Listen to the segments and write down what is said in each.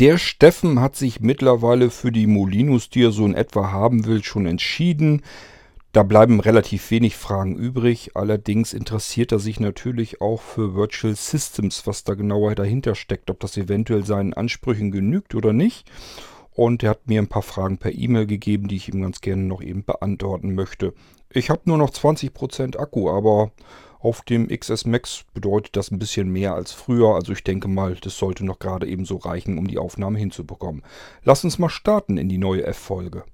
Der Steffen hat sich mittlerweile für die Molinos, die er so in etwa haben will, schon entschieden. Da bleiben relativ wenig Fragen übrig. Allerdings interessiert er sich natürlich auch für Virtual Systems, was da genauer dahinter steckt, ob das eventuell seinen Ansprüchen genügt oder nicht. Und er hat mir ein paar Fragen per E-Mail gegeben, die ich ihm ganz gerne noch eben beantworten möchte. Ich habe nur noch 20% Akku, aber auf dem XS Max bedeutet das ein bisschen mehr als früher. Also ich denke mal, das sollte noch gerade eben so reichen, um die Aufnahme hinzubekommen. Lass uns mal starten in die neue F-Folge.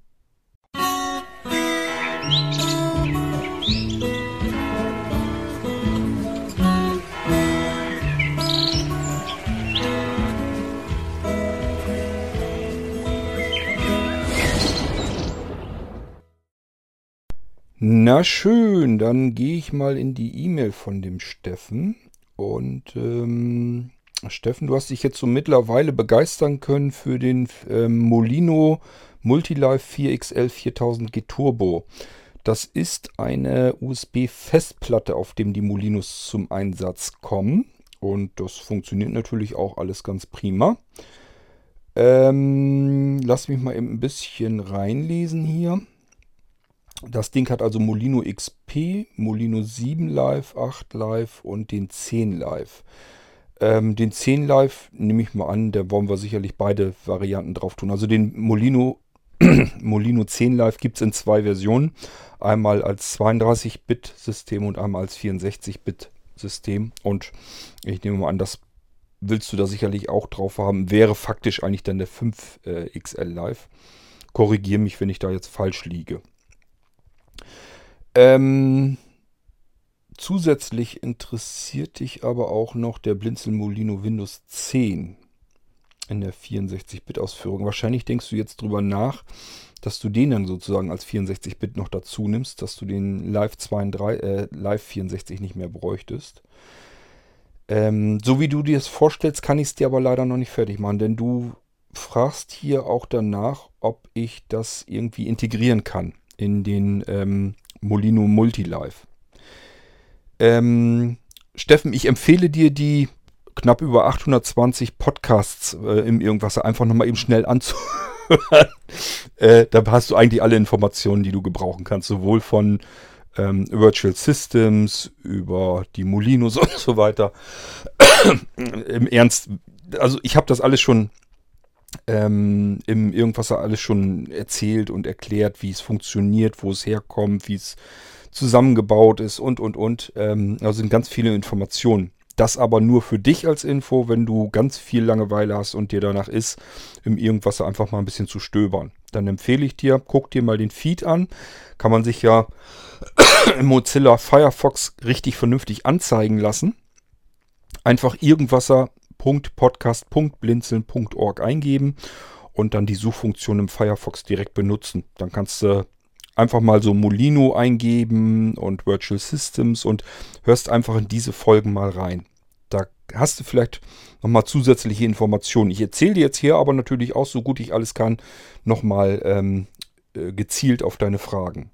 Na schön, dann gehe ich mal in die E-Mail von dem Steffen. Und ähm, Steffen, du hast dich jetzt so mittlerweile begeistern können für den ähm, Molino Multilife 4XL 4000G Turbo. Das ist eine USB-Festplatte, auf dem die Molinos zum Einsatz kommen. Und das funktioniert natürlich auch alles ganz prima. Ähm, lass mich mal eben ein bisschen reinlesen hier. Das Ding hat also Molino XP, Molino 7 Live, 8 Live und den 10 Live. Ähm, den 10 Live nehme ich mal an, da wollen wir sicherlich beide Varianten drauf tun. Also den Molino Molino 10 Live gibt es in zwei Versionen. Einmal als 32-Bit-System und einmal als 64-Bit-System. Und ich nehme mal an, das willst du da sicherlich auch drauf haben. Wäre faktisch eigentlich dann der 5XL äh, Live. Korrigiere mich, wenn ich da jetzt falsch liege. Ähm, zusätzlich interessiert dich aber auch noch der Blinzel Molino Windows 10 in der 64-Bit-Ausführung. Wahrscheinlich denkst du jetzt drüber nach, dass du den dann sozusagen als 64-Bit noch dazu nimmst, dass du den Live, 32, äh, Live 64 nicht mehr bräuchtest. Ähm, so wie du dir das vorstellst, kann ich es dir aber leider noch nicht fertig machen, denn du fragst hier auch danach, ob ich das irgendwie integrieren kann in den ähm, Molino Multilive. Ähm, Steffen, ich empfehle dir die knapp über 820 Podcasts äh, im Irgendwas einfach nochmal eben schnell anzuhören. äh, da hast du eigentlich alle Informationen, die du gebrauchen kannst, sowohl von ähm, Virtual Systems über die Molinos und so weiter. Im Ernst, also ich habe das alles schon ähm, im Irgendwas alles schon erzählt und erklärt, wie es funktioniert, wo es herkommt, wie es zusammengebaut ist und und und. Ähm, also sind ganz viele Informationen. Das aber nur für dich als Info, wenn du ganz viel Langeweile hast und dir danach ist, im Irgendwas einfach mal ein bisschen zu stöbern. Dann empfehle ich dir, guck dir mal den Feed an. Kann man sich ja im Mozilla Firefox richtig vernünftig anzeigen lassen. Einfach irgendwasser.podcast.blinzeln.org eingeben und dann die Suchfunktion im Firefox direkt benutzen. Dann kannst du einfach mal so Molino eingeben und Virtual Systems und hörst einfach in diese Folgen mal rein. Da hast du vielleicht nochmal zusätzliche Informationen. Ich erzähle dir jetzt hier aber natürlich auch, so gut ich alles kann, nochmal ähm, äh, gezielt auf deine Fragen.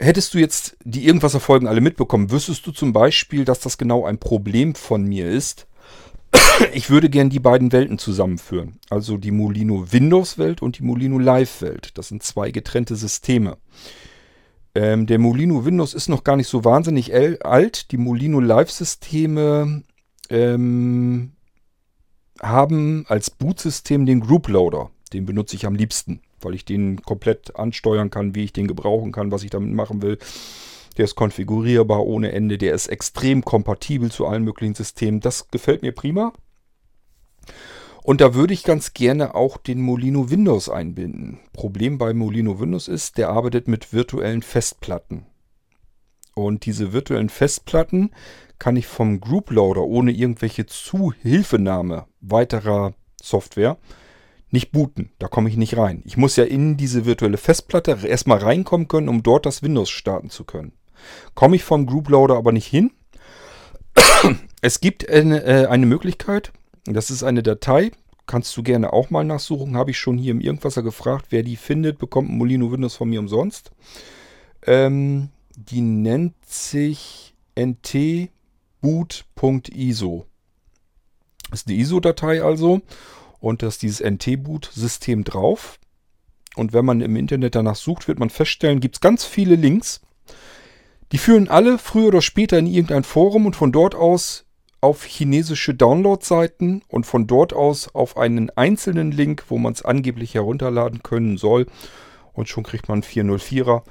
Hättest du jetzt die Irgendwas-Folgen alle mitbekommen, wüsstest du zum Beispiel, dass das genau ein Problem von mir ist, ich würde gern die beiden Welten zusammenführen. Also die Molino Windows-Welt und die Molino Live-Welt. Das sind zwei getrennte Systeme. Ähm, der Molino Windows ist noch gar nicht so wahnsinnig alt. Die Molino Live-Systeme ähm, haben als Bootsystem den Group Loader. Den benutze ich am liebsten, weil ich den komplett ansteuern kann, wie ich den gebrauchen kann, was ich damit machen will. Der ist konfigurierbar ohne Ende. Der ist extrem kompatibel zu allen möglichen Systemen. Das gefällt mir prima. Und da würde ich ganz gerne auch den Molino Windows einbinden. Problem bei Molino Windows ist, der arbeitet mit virtuellen Festplatten. Und diese virtuellen Festplatten kann ich vom Group Loader ohne irgendwelche Zuhilfenahme weiterer Software nicht booten. Da komme ich nicht rein. Ich muss ja in diese virtuelle Festplatte erstmal reinkommen können, um dort das Windows starten zu können. Komme ich vom Group Loader aber nicht hin. es gibt eine, äh, eine Möglichkeit, das ist eine Datei, kannst du gerne auch mal nachsuchen, habe ich schon hier im Irgendwasser gefragt. Wer die findet, bekommt ein Molino Windows von mir umsonst. Ähm, die nennt sich ntboot.iso. Ist eine ISO-Datei also und da ist dieses NT-Boot-System drauf. Und wenn man im Internet danach sucht, wird man feststellen, gibt es ganz viele Links. Die führen alle früher oder später in irgendein Forum und von dort aus auf chinesische Download-Seiten und von dort aus auf einen einzelnen Link, wo man es angeblich herunterladen können soll. Und schon kriegt man 404er.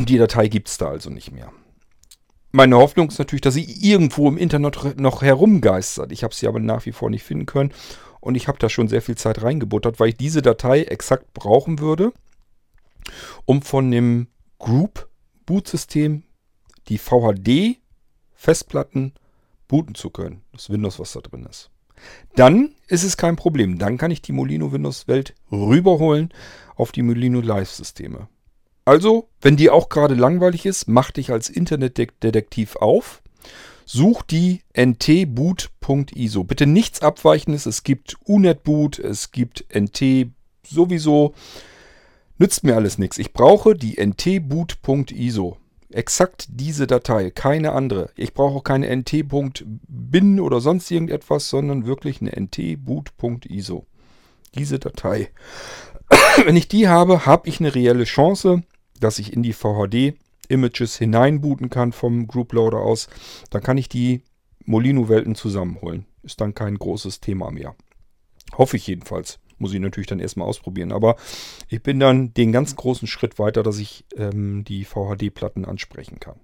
Die Datei gibt es da also nicht mehr. Meine Hoffnung ist natürlich, dass sie irgendwo im Internet noch herumgeistert. Ich habe sie aber nach wie vor nicht finden können. Und ich habe da schon sehr viel Zeit reingebuttert, weil ich diese Datei exakt brauchen würde, um von dem Group-Boot-System die VHD-Festplatten booten zu können. Das Windows, was da drin ist. Dann ist es kein Problem. Dann kann ich die Molino Windows Welt rüberholen auf die Molino Live Systeme. Also, wenn dir auch gerade langweilig ist, mach dich als Internetdetektiv auf. Such die ntboot.iso. Bitte nichts Abweichendes. Es gibt UNetBoot, es gibt NT sowieso. Nützt mir alles nichts. Ich brauche die ntboot.iso. Exakt diese Datei, keine andere. Ich brauche auch keine nt.bin oder sonst irgendetwas, sondern wirklich eine ntboot.iso. Diese Datei. Wenn ich die habe, habe ich eine reelle Chance, dass ich in die VHD-Images hineinbooten kann vom Grouploader aus. Dann kann ich die Molino-Welten zusammenholen. Ist dann kein großes Thema mehr. Hoffe ich jedenfalls. Muss ich natürlich dann erstmal ausprobieren. Aber ich bin dann den ganz großen Schritt weiter, dass ich ähm, die VHD-Platten ansprechen kann.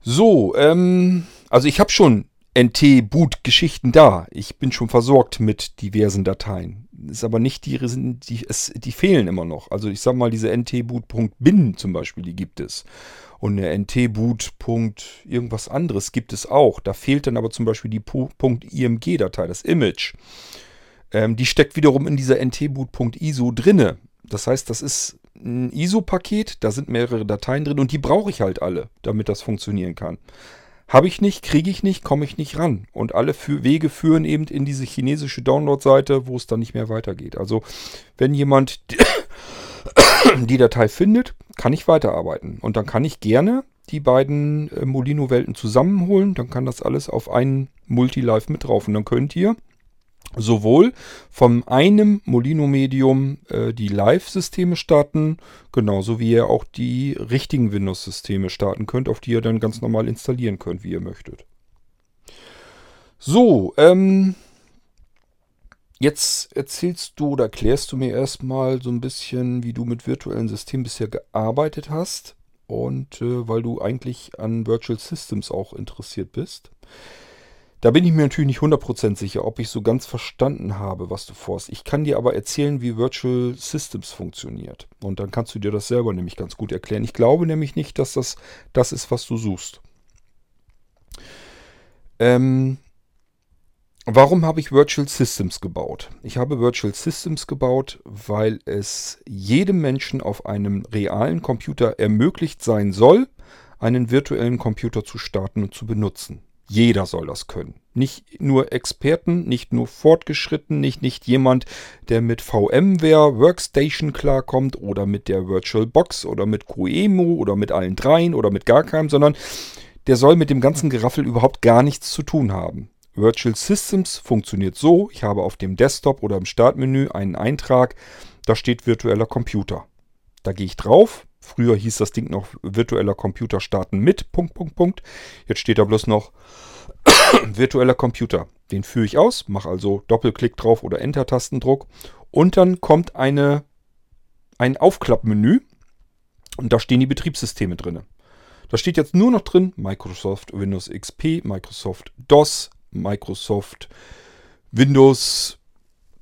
So, ähm, also ich habe schon NT-Boot-Geschichten da. Ich bin schon versorgt mit diversen Dateien. Ist aber nicht die, die, es, die fehlen immer noch. Also ich sag mal, diese ntboot.bin zum Beispiel, die gibt es. Und eine ntboot. irgendwas anderes gibt es auch. Da fehlt dann aber zum Beispiel die .img-Datei, das Image. Ähm, die steckt wiederum in dieser ntboot.iso drinne. Das heißt, das ist ein ISO-Paket, da sind mehrere Dateien drin und die brauche ich halt alle, damit das funktionieren kann. Habe ich nicht, kriege ich nicht, komme ich nicht ran. Und alle Wege führen eben in diese chinesische Download-Seite, wo es dann nicht mehr weitergeht. Also, wenn jemand die Datei findet, kann ich weiterarbeiten. Und dann kann ich gerne die beiden äh, Molino-Welten zusammenholen. Dann kann das alles auf einen Multilive mit drauf. Und dann könnt ihr sowohl von einem Molino-Medium äh, die Live-Systeme starten, genauso wie ihr auch die richtigen Windows-Systeme starten könnt, auf die ihr dann ganz normal installieren könnt, wie ihr möchtet. So, ähm, jetzt erzählst du oder erklärst du mir erstmal so ein bisschen, wie du mit virtuellen Systemen bisher gearbeitet hast und äh, weil du eigentlich an Virtual Systems auch interessiert bist. Da bin ich mir natürlich nicht 100% sicher, ob ich so ganz verstanden habe, was du vorhast. Ich kann dir aber erzählen, wie Virtual Systems funktioniert. Und dann kannst du dir das selber nämlich ganz gut erklären. Ich glaube nämlich nicht, dass das das ist, was du suchst. Ähm, warum habe ich Virtual Systems gebaut? Ich habe Virtual Systems gebaut, weil es jedem Menschen auf einem realen Computer ermöglicht sein soll, einen virtuellen Computer zu starten und zu benutzen. Jeder soll das können. Nicht nur Experten, nicht nur Fortgeschritten, nicht, nicht jemand, der mit VMware Workstation klarkommt oder mit der VirtualBox oder mit QEMU oder mit allen dreien oder mit gar keinem, sondern der soll mit dem ganzen Geraffel überhaupt gar nichts zu tun haben. Virtual Systems funktioniert so, ich habe auf dem Desktop oder im Startmenü einen Eintrag, da steht virtueller Computer. Da gehe ich drauf, Früher hieß das Ding noch virtueller Computer starten mit, Punkt, Punkt, Punkt. Jetzt steht da bloß noch virtueller Computer. Den führe ich aus, mache also Doppelklick drauf oder Enter-Tastendruck. Und dann kommt eine, ein Aufklappmenü und da stehen die Betriebssysteme drin. Da steht jetzt nur noch drin Microsoft Windows XP, Microsoft DOS, Microsoft Windows,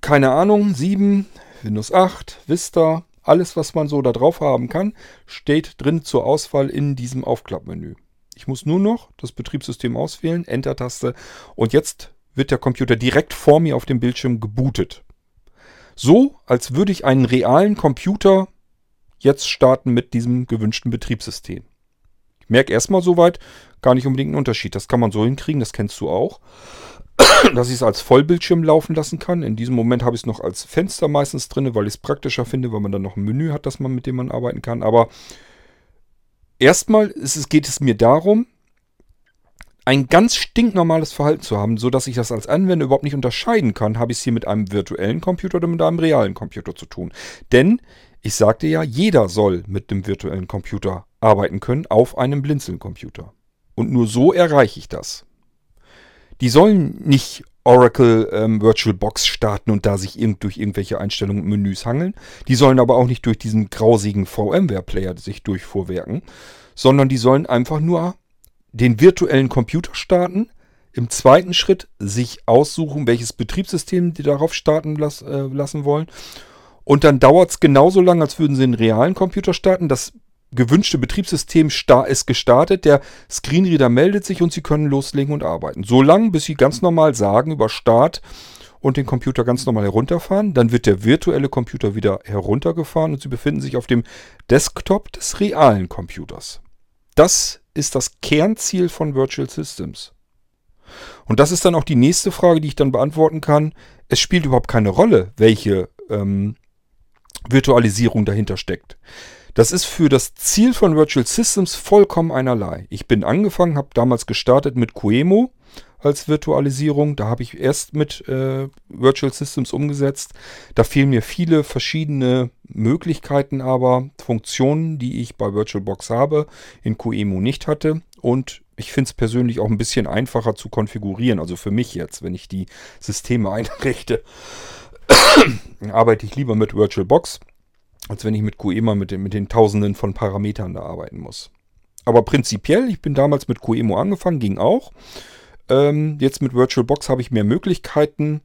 keine Ahnung, 7, Windows 8, Vista, alles, was man so da drauf haben kann, steht drin zur Auswahl in diesem Aufklappmenü. Ich muss nur noch das Betriebssystem auswählen, Enter-Taste und jetzt wird der Computer direkt vor mir auf dem Bildschirm gebootet. So, als würde ich einen realen Computer jetzt starten mit diesem gewünschten Betriebssystem. Ich merke erstmal soweit gar nicht unbedingt einen Unterschied. Das kann man so hinkriegen, das kennst du auch. dass ich es als Vollbildschirm laufen lassen kann. In diesem Moment habe ich es noch als Fenster meistens drin, weil ich es praktischer finde, weil man dann noch ein Menü hat, das man, mit dem man arbeiten kann. Aber erstmal ist es, geht es mir darum, ein ganz stinknormales Verhalten zu haben, sodass ich das als Anwender überhaupt nicht unterscheiden kann, habe ich es hier mit einem virtuellen Computer oder mit einem realen Computer zu tun. Denn ich sagte ja, jeder soll mit dem virtuellen Computer arbeiten können auf einem Blinzeln-Computer. Und nur so erreiche ich das. Die sollen nicht Oracle ähm, VirtualBox starten und da sich irgend, durch irgendwelche Einstellungen und Menüs hangeln. Die sollen aber auch nicht durch diesen grausigen VMware-Player sich durchvorwerken, sondern die sollen einfach nur den virtuellen Computer starten, im zweiten Schritt sich aussuchen, welches Betriebssystem die darauf starten las, äh, lassen wollen. Und dann dauert es genauso lange, als würden sie einen realen Computer starten. Das gewünschte Betriebssystem ist gestartet, der Screenreader meldet sich und Sie können loslegen und arbeiten. So lange, bis Sie ganz normal sagen über Start und den Computer ganz normal herunterfahren. Dann wird der virtuelle Computer wieder heruntergefahren und Sie befinden sich auf dem Desktop des realen Computers. Das ist das Kernziel von Virtual Systems. Und das ist dann auch die nächste Frage, die ich dann beantworten kann. Es spielt überhaupt keine Rolle, welche ähm, Virtualisierung dahinter steckt. Das ist für das Ziel von Virtual Systems vollkommen einerlei. Ich bin angefangen, habe damals gestartet mit Qemo als Virtualisierung. Da habe ich erst mit äh, Virtual Systems umgesetzt. Da fehlen mir viele verschiedene Möglichkeiten, aber Funktionen, die ich bei VirtualBox habe, in Qemo nicht hatte. Und ich finde es persönlich auch ein bisschen einfacher zu konfigurieren. Also für mich jetzt, wenn ich die Systeme einrichte, arbeite ich lieber mit VirtualBox als wenn ich mit QEMA mit den, mit den Tausenden von Parametern da arbeiten muss. Aber prinzipiell, ich bin damals mit QEMO angefangen, ging auch. Ähm, jetzt mit VirtualBox habe ich mehr Möglichkeiten.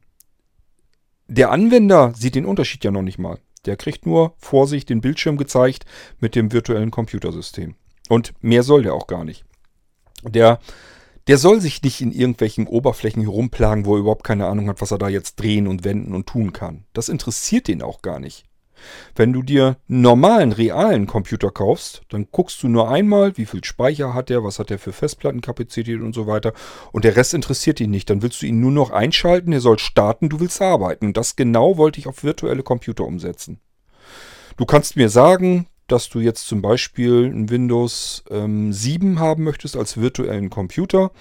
Der Anwender sieht den Unterschied ja noch nicht mal. Der kriegt nur vor sich den Bildschirm gezeigt mit dem virtuellen Computersystem. Und mehr soll der auch gar nicht. Der, der soll sich nicht in irgendwelchen Oberflächen herumplagen, wo er überhaupt keine Ahnung hat, was er da jetzt drehen und wenden und tun kann. Das interessiert den auch gar nicht. Wenn du dir einen normalen, realen Computer kaufst, dann guckst du nur einmal, wie viel Speicher hat der, was hat der für Festplattenkapazität und so weiter. Und der Rest interessiert ihn nicht. Dann willst du ihn nur noch einschalten, der soll starten, du willst arbeiten. Und das genau wollte ich auf virtuelle Computer umsetzen. Du kannst mir sagen, dass du jetzt zum Beispiel ein Windows ähm, 7 haben möchtest als virtuellen Computer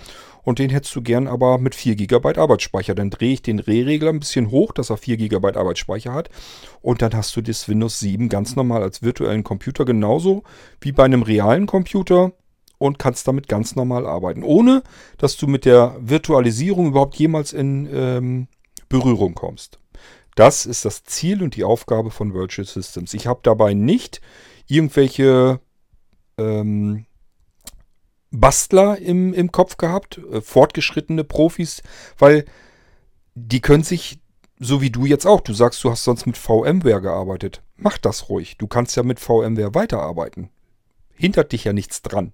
und den hättest du gern aber mit 4 GB Arbeitsspeicher. Dann drehe ich den Drehregler ein bisschen hoch, dass er 4 GB Arbeitsspeicher hat und dann hast du das Windows 7 ganz normal als virtuellen Computer genauso wie bei einem realen Computer und kannst damit ganz normal arbeiten, ohne dass du mit der Virtualisierung überhaupt jemals in ähm, Berührung kommst. Das ist das Ziel und die Aufgabe von Virtual Systems. Ich habe dabei nicht irgendwelche ähm, Bastler im, im Kopf gehabt, äh, fortgeschrittene Profis, weil die können sich, so wie du jetzt auch, du sagst, du hast sonst mit VMware gearbeitet. Mach das ruhig. Du kannst ja mit VMware weiterarbeiten. Hindert dich ja nichts dran.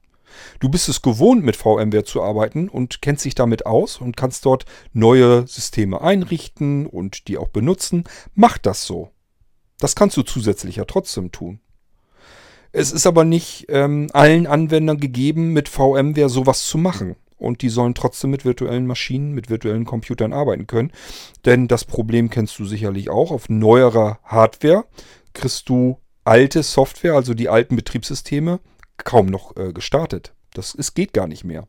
Du bist es gewohnt, mit VMware zu arbeiten und kennst dich damit aus und kannst dort neue Systeme einrichten und die auch benutzen. Mach das so. Das kannst du zusätzlich ja trotzdem tun. Es ist aber nicht ähm, allen Anwendern gegeben, mit VMware sowas zu machen. Und die sollen trotzdem mit virtuellen Maschinen, mit virtuellen Computern arbeiten können. Denn das Problem kennst du sicherlich auch. Auf neuerer Hardware kriegst du alte Software, also die alten Betriebssysteme, kaum noch äh, gestartet. Das ist, geht gar nicht mehr.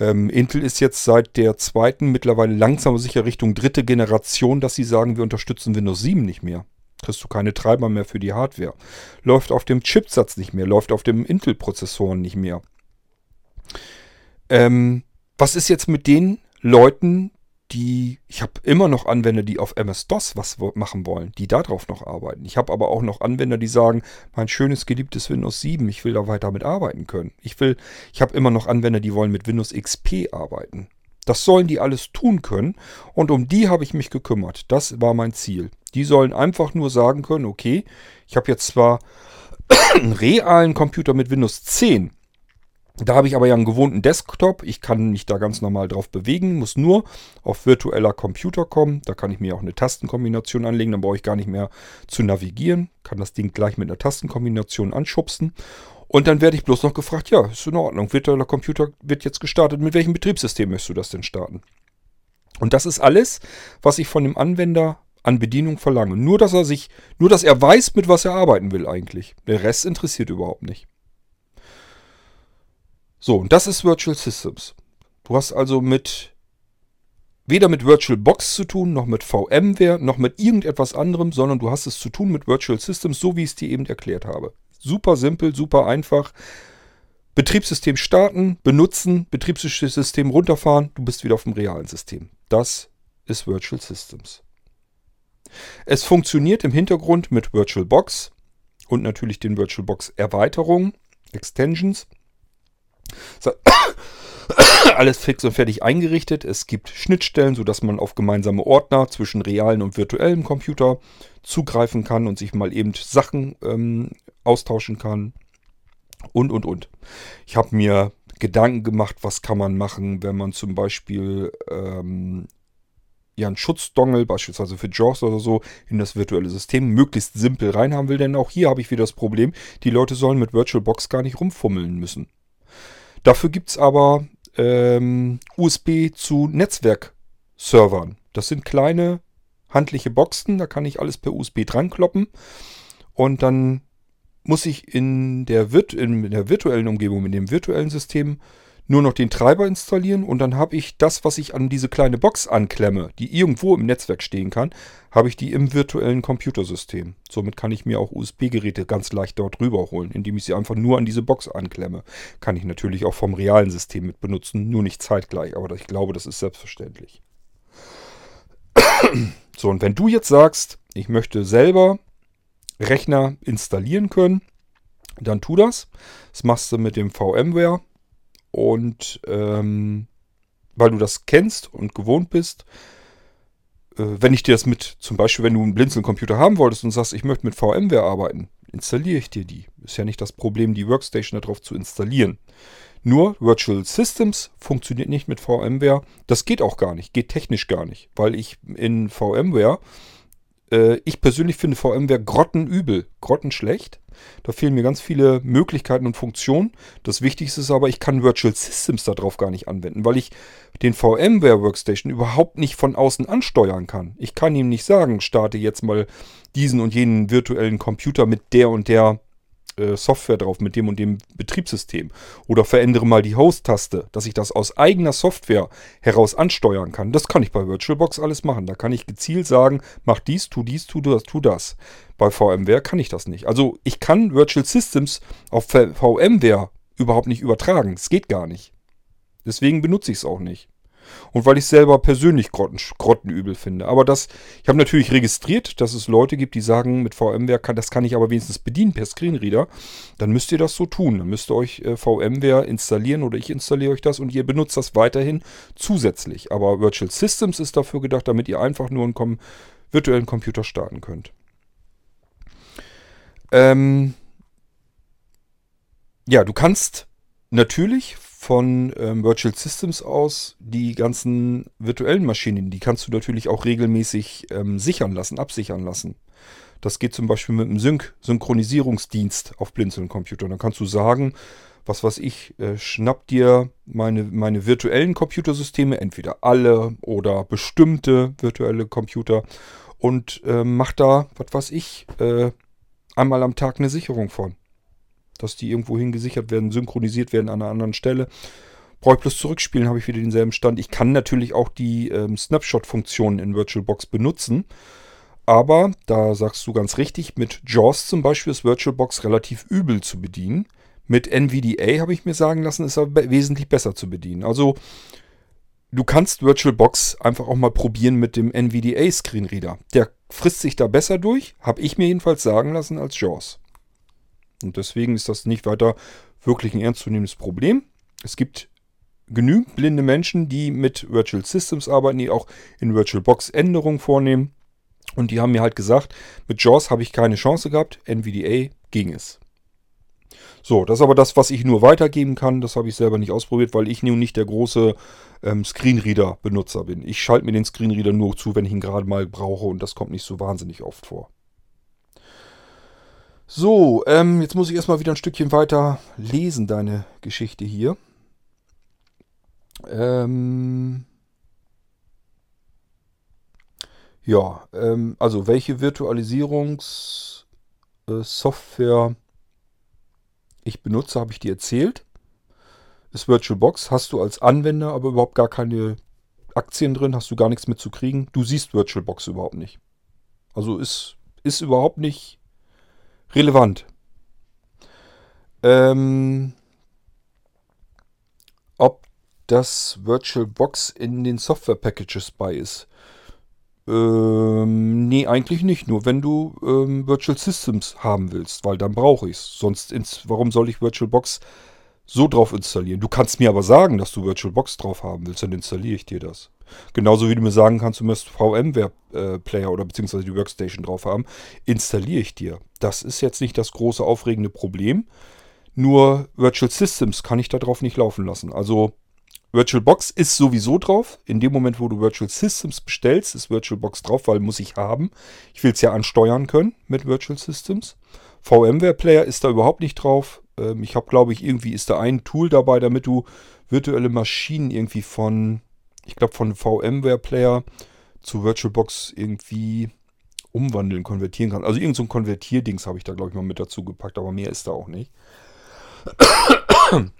Ähm, Intel ist jetzt seit der zweiten, mittlerweile langsam sicher Richtung dritte Generation, dass sie sagen, wir unterstützen Windows 7 nicht mehr. Kriegst du keine Treiber mehr für die Hardware. Läuft auf dem Chipsatz nicht mehr, läuft auf dem Intel-Prozessoren nicht mehr. Ähm, was ist jetzt mit den Leuten, die, ich habe immer noch Anwender, die auf MS-DOS was machen wollen, die darauf noch arbeiten. Ich habe aber auch noch Anwender, die sagen, mein schönes geliebtes Windows 7, ich will da weiter mit arbeiten können. Ich will, ich habe immer noch Anwender, die wollen mit Windows XP arbeiten. Das sollen die alles tun können und um die habe ich mich gekümmert. Das war mein Ziel. Die sollen einfach nur sagen können, okay, ich habe jetzt zwar einen realen Computer mit Windows 10, da habe ich aber ja einen gewohnten Desktop. Ich kann mich da ganz normal drauf bewegen, muss nur auf virtueller Computer kommen. Da kann ich mir auch eine Tastenkombination anlegen, dann brauche ich gar nicht mehr zu navigieren. Kann das Ding gleich mit einer Tastenkombination anschubsen. Und dann werde ich bloß noch gefragt, ja, ist in Ordnung. Virtueller Computer wird jetzt gestartet. Mit welchem Betriebssystem möchtest du das denn starten? Und das ist alles, was ich von dem Anwender an Bedienung verlange. Nur, dass er sich, nur, dass er weiß, mit was er arbeiten will eigentlich. Der Rest interessiert überhaupt nicht. So, und das ist Virtual Systems. Du hast also mit weder mit VirtualBox zu tun, noch mit VMware, noch mit irgendetwas anderem, sondern du hast es zu tun mit Virtual Systems, so wie ich es dir eben erklärt habe. Super simpel, super einfach. Betriebssystem starten, benutzen, Betriebssystem runterfahren, du bist wieder auf dem realen System. Das ist Virtual Systems. Es funktioniert im Hintergrund mit VirtualBox und natürlich den VirtualBox Erweiterungen, Extensions. Alles fix und fertig eingerichtet. Es gibt Schnittstellen, sodass man auf gemeinsame Ordner zwischen realen und virtuellem Computer zugreifen kann und sich mal eben Sachen ähm, austauschen kann. Und, und, und. Ich habe mir Gedanken gemacht, was kann man machen, wenn man zum Beispiel ähm, einen Schutzdongel, beispielsweise für JAWS oder so, in das virtuelle System möglichst simpel reinhaben will. Denn auch hier habe ich wieder das Problem, die Leute sollen mit VirtualBox gar nicht rumfummeln müssen. Dafür gibt es aber ähm, USB zu Netzwerkservern. Das sind kleine handliche Boxen, da kann ich alles per USB dran kloppen. Und dann muss ich in der, in der virtuellen Umgebung, in dem virtuellen System nur noch den Treiber installieren und dann habe ich das, was ich an diese kleine Box anklemme, die irgendwo im Netzwerk stehen kann, habe ich die im virtuellen Computersystem. Somit kann ich mir auch USB-Geräte ganz leicht dort rüberholen, indem ich sie einfach nur an diese Box anklemme. Kann ich natürlich auch vom realen System mit benutzen, nur nicht zeitgleich, aber ich glaube, das ist selbstverständlich. So, und wenn du jetzt sagst, ich möchte selber Rechner installieren können, dann tu das. Das machst du mit dem VMware und ähm, weil du das kennst und gewohnt bist, äh, wenn ich dir das mit, zum Beispiel, wenn du einen Blinzeln-Computer haben wolltest und sagst, ich möchte mit VMware arbeiten, installiere ich dir die. Ist ja nicht das Problem, die Workstation darauf zu installieren. Nur Virtual Systems funktioniert nicht mit VMware. Das geht auch gar nicht, geht technisch gar nicht, weil ich in VMware, äh, ich persönlich finde VMware grottenübel, grottenschlecht. Da fehlen mir ganz viele Möglichkeiten und Funktionen. Das Wichtigste ist aber, ich kann Virtual Systems darauf gar nicht anwenden, weil ich den VMware Workstation überhaupt nicht von außen ansteuern kann. Ich kann ihm nicht sagen, starte jetzt mal diesen und jenen virtuellen Computer mit der und der äh, Software drauf mit dem und dem Betriebssystem. Oder verändere mal die Host-Taste, dass ich das aus eigener Software heraus ansteuern kann. Das kann ich bei VirtualBox alles machen. Da kann ich gezielt sagen, mach dies, tu dies, tu das, tu das. Bei VMware kann ich das nicht. Also ich kann Virtual Systems auf VMware überhaupt nicht übertragen. Es geht gar nicht. Deswegen benutze ich es auch nicht. Und weil ich selber persönlich Grotten, grottenübel finde. Aber das, ich habe natürlich registriert, dass es Leute gibt, die sagen, mit VMware kann, das kann ich aber wenigstens bedienen per Screenreader. Dann müsst ihr das so tun. Dann müsst ihr euch äh, VMware installieren oder ich installiere euch das und ihr benutzt das weiterhin zusätzlich. Aber Virtual Systems ist dafür gedacht, damit ihr einfach nur einen virtuellen Computer starten könnt. Ähm ja, du kannst natürlich von ähm, Virtual Systems aus die ganzen virtuellen Maschinen, die kannst du natürlich auch regelmäßig ähm, sichern lassen, absichern lassen. Das geht zum Beispiel mit einem Sync Synchronisierungsdienst auf Blinzeln-Computern. Dann kannst du sagen, was weiß ich, äh, schnapp dir meine, meine virtuellen Computersysteme, entweder alle oder bestimmte virtuelle Computer und äh, mach da, was weiß ich, äh, einmal am Tag eine Sicherung von dass die irgendwo hin gesichert werden, synchronisiert werden an einer anderen Stelle. Brauche ich bloß zurückspielen, habe ich wieder denselben Stand. Ich kann natürlich auch die ähm, Snapshot-Funktionen in VirtualBox benutzen. Aber da sagst du ganz richtig, mit JAWS zum Beispiel ist VirtualBox relativ übel zu bedienen. Mit NVDA habe ich mir sagen lassen, ist er wesentlich besser zu bedienen. Also du kannst VirtualBox einfach auch mal probieren mit dem NVDA Screenreader. Der frisst sich da besser durch, habe ich mir jedenfalls sagen lassen als JAWS. Und deswegen ist das nicht weiter wirklich ein ernstzunehmendes Problem. Es gibt genügend blinde Menschen, die mit Virtual Systems arbeiten, die auch in VirtualBox Änderungen vornehmen. Und die haben mir halt gesagt, mit JAWS habe ich keine Chance gehabt, NVDA ging es. So, das ist aber das, was ich nur weitergeben kann. Das habe ich selber nicht ausprobiert, weil ich nun nicht der große ähm, Screenreader-Benutzer bin. Ich schalte mir den Screenreader nur zu, wenn ich ihn gerade mal brauche und das kommt nicht so wahnsinnig oft vor. So, ähm, jetzt muss ich erstmal wieder ein Stückchen weiter lesen, deine Geschichte hier. Ähm, ja, ähm, also welche Virtualisierungssoftware ich benutze, habe ich dir erzählt. ist VirtualBox. Hast du als Anwender aber überhaupt gar keine Aktien drin, hast du gar nichts mitzukriegen. Du siehst VirtualBox überhaupt nicht. Also ist, ist überhaupt nicht relevant. Ähm, ob das VirtualBox in den Software-Packages bei ist. Ähm, nee, eigentlich nicht. Nur wenn du ähm, Virtual Systems haben willst, weil dann brauche ich es. Sonst, ins, warum soll ich VirtualBox so drauf installieren? Du kannst mir aber sagen, dass du VirtualBox drauf haben willst, dann installiere ich dir das. Genauso wie du mir sagen kannst, du möchtest VMware-Player oder beziehungsweise die Workstation drauf haben, installiere ich dir. Das ist jetzt nicht das große aufregende Problem. Nur Virtual Systems kann ich da drauf nicht laufen lassen. Also VirtualBox ist sowieso drauf. In dem Moment, wo du Virtual Systems bestellst, ist VirtualBox drauf, weil muss ich haben. Ich will es ja ansteuern können mit Virtual Systems. VMware Player ist da überhaupt nicht drauf. Ähm, ich habe, glaube ich, irgendwie ist da ein Tool dabei, damit du virtuelle Maschinen irgendwie von, ich glaube, von VMware Player zu VirtualBox irgendwie umwandeln, konvertieren kannst. Also irgend so ein Konvertierdings habe ich da, glaube ich, mal mit dazu gepackt, aber mehr ist da auch nicht.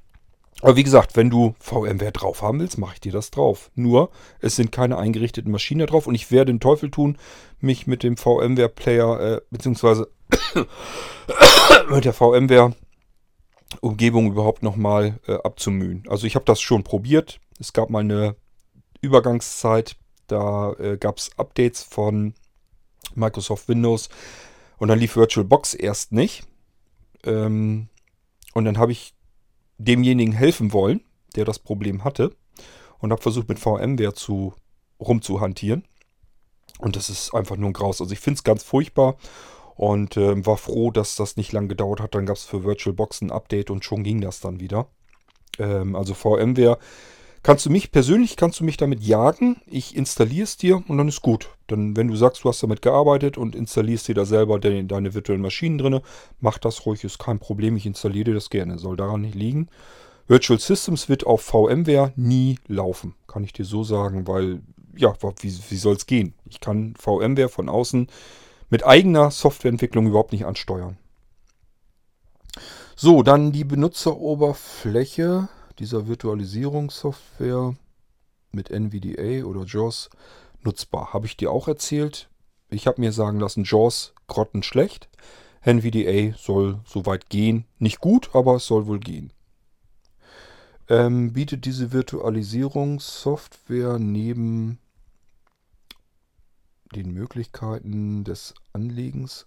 Aber wie gesagt, wenn du VMware drauf haben willst, mache ich dir das drauf. Nur, es sind keine eingerichteten Maschinen da drauf und ich werde den Teufel ttun, mich mit dem VMware-Player, äh, beziehungsweise mit der VMware-Umgebung überhaupt nochmal äh, abzumühen. Also ich habe das schon probiert. Es gab mal eine Übergangszeit, da äh, gab es Updates von Microsoft Windows und dann lief VirtualBox erst nicht. Ähm, und dann habe ich demjenigen helfen wollen, der das Problem hatte. Und habe versucht, mit VMware zu rumzuhantieren. Und das ist einfach nur ein Graus. Also ich finde es ganz furchtbar und äh, war froh, dass das nicht lang gedauert hat. Dann gab es für VirtualBox ein Update und schon ging das dann wieder. Ähm, also VMware kannst du mich persönlich, kannst du mich damit jagen. Ich installiere es dir und dann ist gut. Dann, wenn du sagst, du hast damit gearbeitet und installierst dir da selber deine, deine virtuellen Maschinen drin, mach das ruhig, ist kein Problem. Ich installiere dir das gerne, soll daran nicht liegen. Virtual Systems wird auf VMware nie laufen, kann ich dir so sagen, weil, ja, wie, wie soll es gehen? Ich kann VMware von außen mit eigener Softwareentwicklung überhaupt nicht ansteuern. So, dann die Benutzeroberfläche dieser Virtualisierungssoftware mit NVDA oder JAWS nutzbar. Habe ich dir auch erzählt. Ich habe mir sagen lassen, JAWS grottenschlecht. NVDA soll soweit gehen. Nicht gut, aber es soll wohl gehen. Ähm, bietet diese Virtualisierungssoftware neben den Möglichkeiten des Anlegens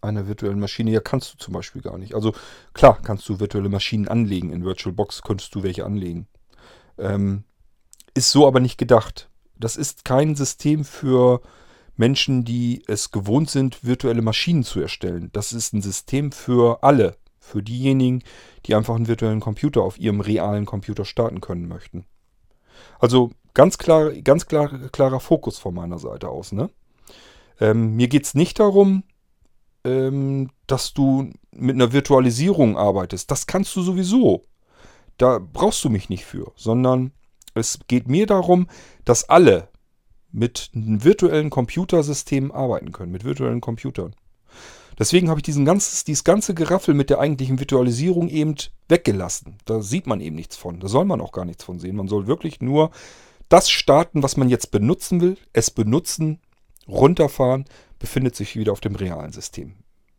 einer virtuellen Maschine. Ja, kannst du zum Beispiel gar nicht. Also klar, kannst du virtuelle Maschinen anlegen. In VirtualBox könntest du welche anlegen. Ähm, ist so aber nicht gedacht. Das ist kein System für Menschen, die es gewohnt sind, virtuelle Maschinen zu erstellen. Das ist ein System für alle. Für diejenigen, die einfach einen virtuellen Computer auf ihrem realen Computer starten können möchten. Also ganz klar, ganz klar, klarer Fokus von meiner Seite aus. Ne? Ähm, mir geht es nicht darum, ähm, dass du mit einer Virtualisierung arbeitest. Das kannst du sowieso. Da brauchst du mich nicht für, sondern es geht mir darum, dass alle mit einem virtuellen Computersystem arbeiten können, mit virtuellen Computern. Deswegen habe ich diesen ganzes, dieses ganze Geraffel mit der eigentlichen Virtualisierung eben weggelassen. Da sieht man eben nichts von. Da soll man auch gar nichts von sehen. Man soll wirklich nur das starten, was man jetzt benutzen will, es benutzen, runterfahren, befindet sich wieder auf dem realen System.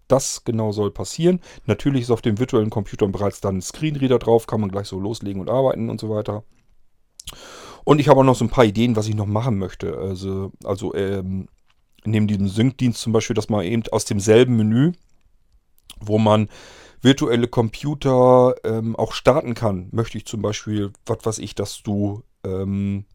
Das genau soll passieren. Natürlich ist auf dem virtuellen Computer bereits dann ein Screenreader drauf, kann man gleich so loslegen und arbeiten und so weiter. Und ich habe auch noch so ein paar Ideen, was ich noch machen möchte. Also, also ähm, neben diesem Sync-Dienst zum Beispiel, dass man eben aus demselben Menü, wo man virtuelle Computer ähm, auch starten kann, möchte ich zum Beispiel, was weiß ich, dass du ähm,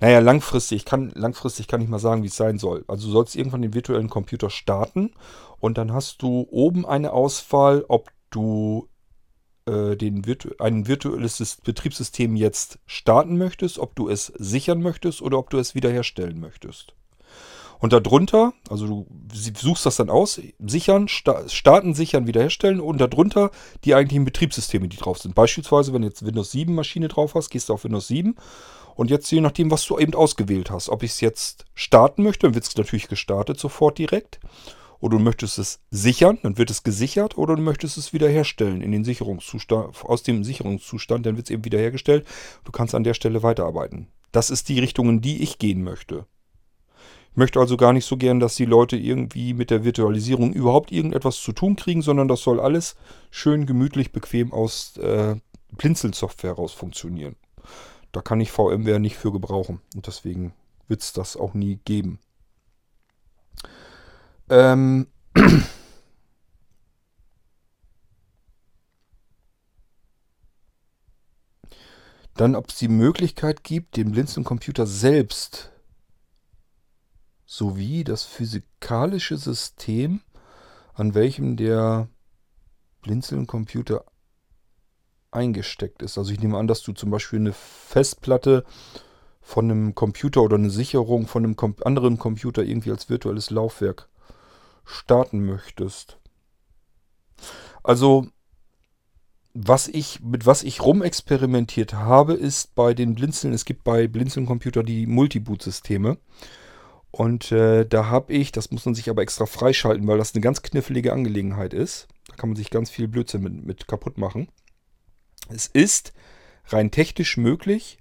naja, langfristig kann, langfristig kann ich mal sagen, wie es sein soll. Also du sollst irgendwann den virtuellen Computer starten und dann hast du oben eine Auswahl, ob du äh, den Virtu ein virtuelles Betriebssystem jetzt starten möchtest, ob du es sichern möchtest oder ob du es wiederherstellen möchtest. Und darunter, also du suchst das dann aus, sichern, sta starten, sichern, wiederherstellen und darunter die eigentlichen Betriebssysteme, die drauf sind. Beispielsweise, wenn du jetzt Windows 7 Maschine drauf hast, gehst du auf Windows 7 und jetzt je nachdem, was du eben ausgewählt hast. Ob ich es jetzt starten möchte, dann wird es natürlich gestartet sofort direkt. oder du möchtest es sichern, dann wird es gesichert, oder du möchtest es wiederherstellen in den Sicherungszustand, aus dem Sicherungszustand, dann wird es eben wiederhergestellt. Du kannst an der Stelle weiterarbeiten. Das ist die Richtung, in die ich gehen möchte. Möchte also gar nicht so gern, dass die Leute irgendwie mit der Virtualisierung überhaupt irgendetwas zu tun kriegen, sondern das soll alles schön gemütlich, bequem aus äh, Blinzeln-Software raus funktionieren. Da kann ich VMware nicht für gebrauchen und deswegen wird es das auch nie geben. Ähm Dann, ob es die Möglichkeit gibt, den Blinzeln-Computer selbst sowie das physikalische System, an welchem der Blinzeln-Computer eingesteckt ist. Also ich nehme an, dass du zum Beispiel eine Festplatte von einem Computer oder eine Sicherung von einem anderen Computer irgendwie als virtuelles Laufwerk starten möchtest. Also, was ich, mit was ich rumexperimentiert habe, ist bei den Blinzeln, es gibt bei Blinzeln-Computer die Multiboot-Systeme. Und äh, da habe ich, das muss man sich aber extra freischalten, weil das eine ganz knifflige Angelegenheit ist. Da kann man sich ganz viel Blödsinn mit, mit kaputt machen. Es ist rein technisch möglich,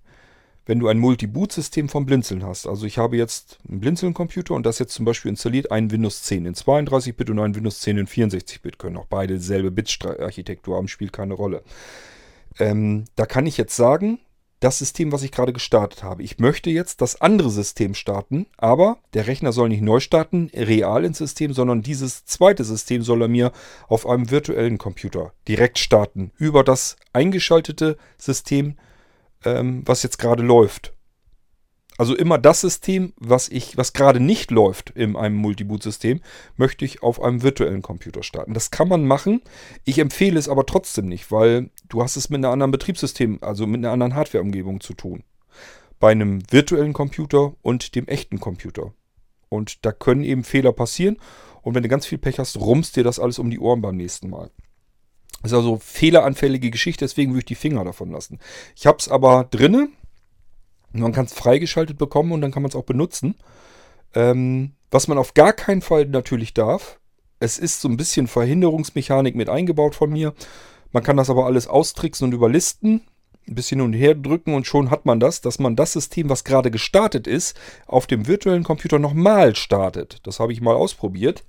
wenn du ein Multi-Boot-System vom Blinzeln hast. Also ich habe jetzt einen Blinzeln-Computer und das jetzt zum Beispiel installiert einen Windows 10 in 32-Bit und einen Windows 10 in 64-Bit. Können auch beide dieselbe Bit-Architektur haben, spielt keine Rolle. Ähm, da kann ich jetzt sagen, das System, was ich gerade gestartet habe. Ich möchte jetzt das andere System starten, aber der Rechner soll nicht neu starten, real ins System, sondern dieses zweite System soll er mir auf einem virtuellen Computer direkt starten, über das eingeschaltete System ähm, was jetzt gerade läuft. Also immer das System, was ich, was gerade nicht läuft in einem Multiboot-System, möchte ich auf einem virtuellen Computer starten. Das kann man machen. Ich empfehle es aber trotzdem nicht, weil du hast es mit einer anderen Betriebssystem, also mit einer anderen Hardware-Umgebung zu tun. Bei einem virtuellen Computer und dem echten Computer. Und da können eben Fehler passieren. Und wenn du ganz viel Pech hast, rummst dir das alles um die Ohren beim nächsten Mal. Das ist also fehleranfällige Geschichte, deswegen würde ich die Finger davon lassen. Ich habe es aber drinne. Man kann es freigeschaltet bekommen und dann kann man es auch benutzen. Ähm, was man auf gar keinen Fall natürlich darf, es ist so ein bisschen Verhinderungsmechanik mit eingebaut von mir. Man kann das aber alles austricksen und überlisten, ein bisschen hin und her drücken und schon hat man das, dass man das System, was gerade gestartet ist, auf dem virtuellen Computer nochmal startet. Das habe ich mal ausprobiert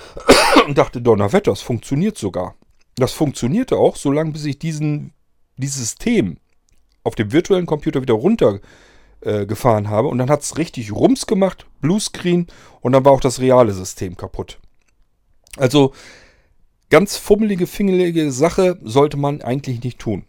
und dachte, Donnerwetter, das funktioniert sogar. Das funktionierte auch, solange bis ich diesen, dieses System auf dem virtuellen Computer wieder runtergefahren äh, habe. Und dann hat es richtig Rums gemacht, Bluescreen und dann war auch das reale System kaputt. Also ganz fummelige, fingelige Sache sollte man eigentlich nicht tun.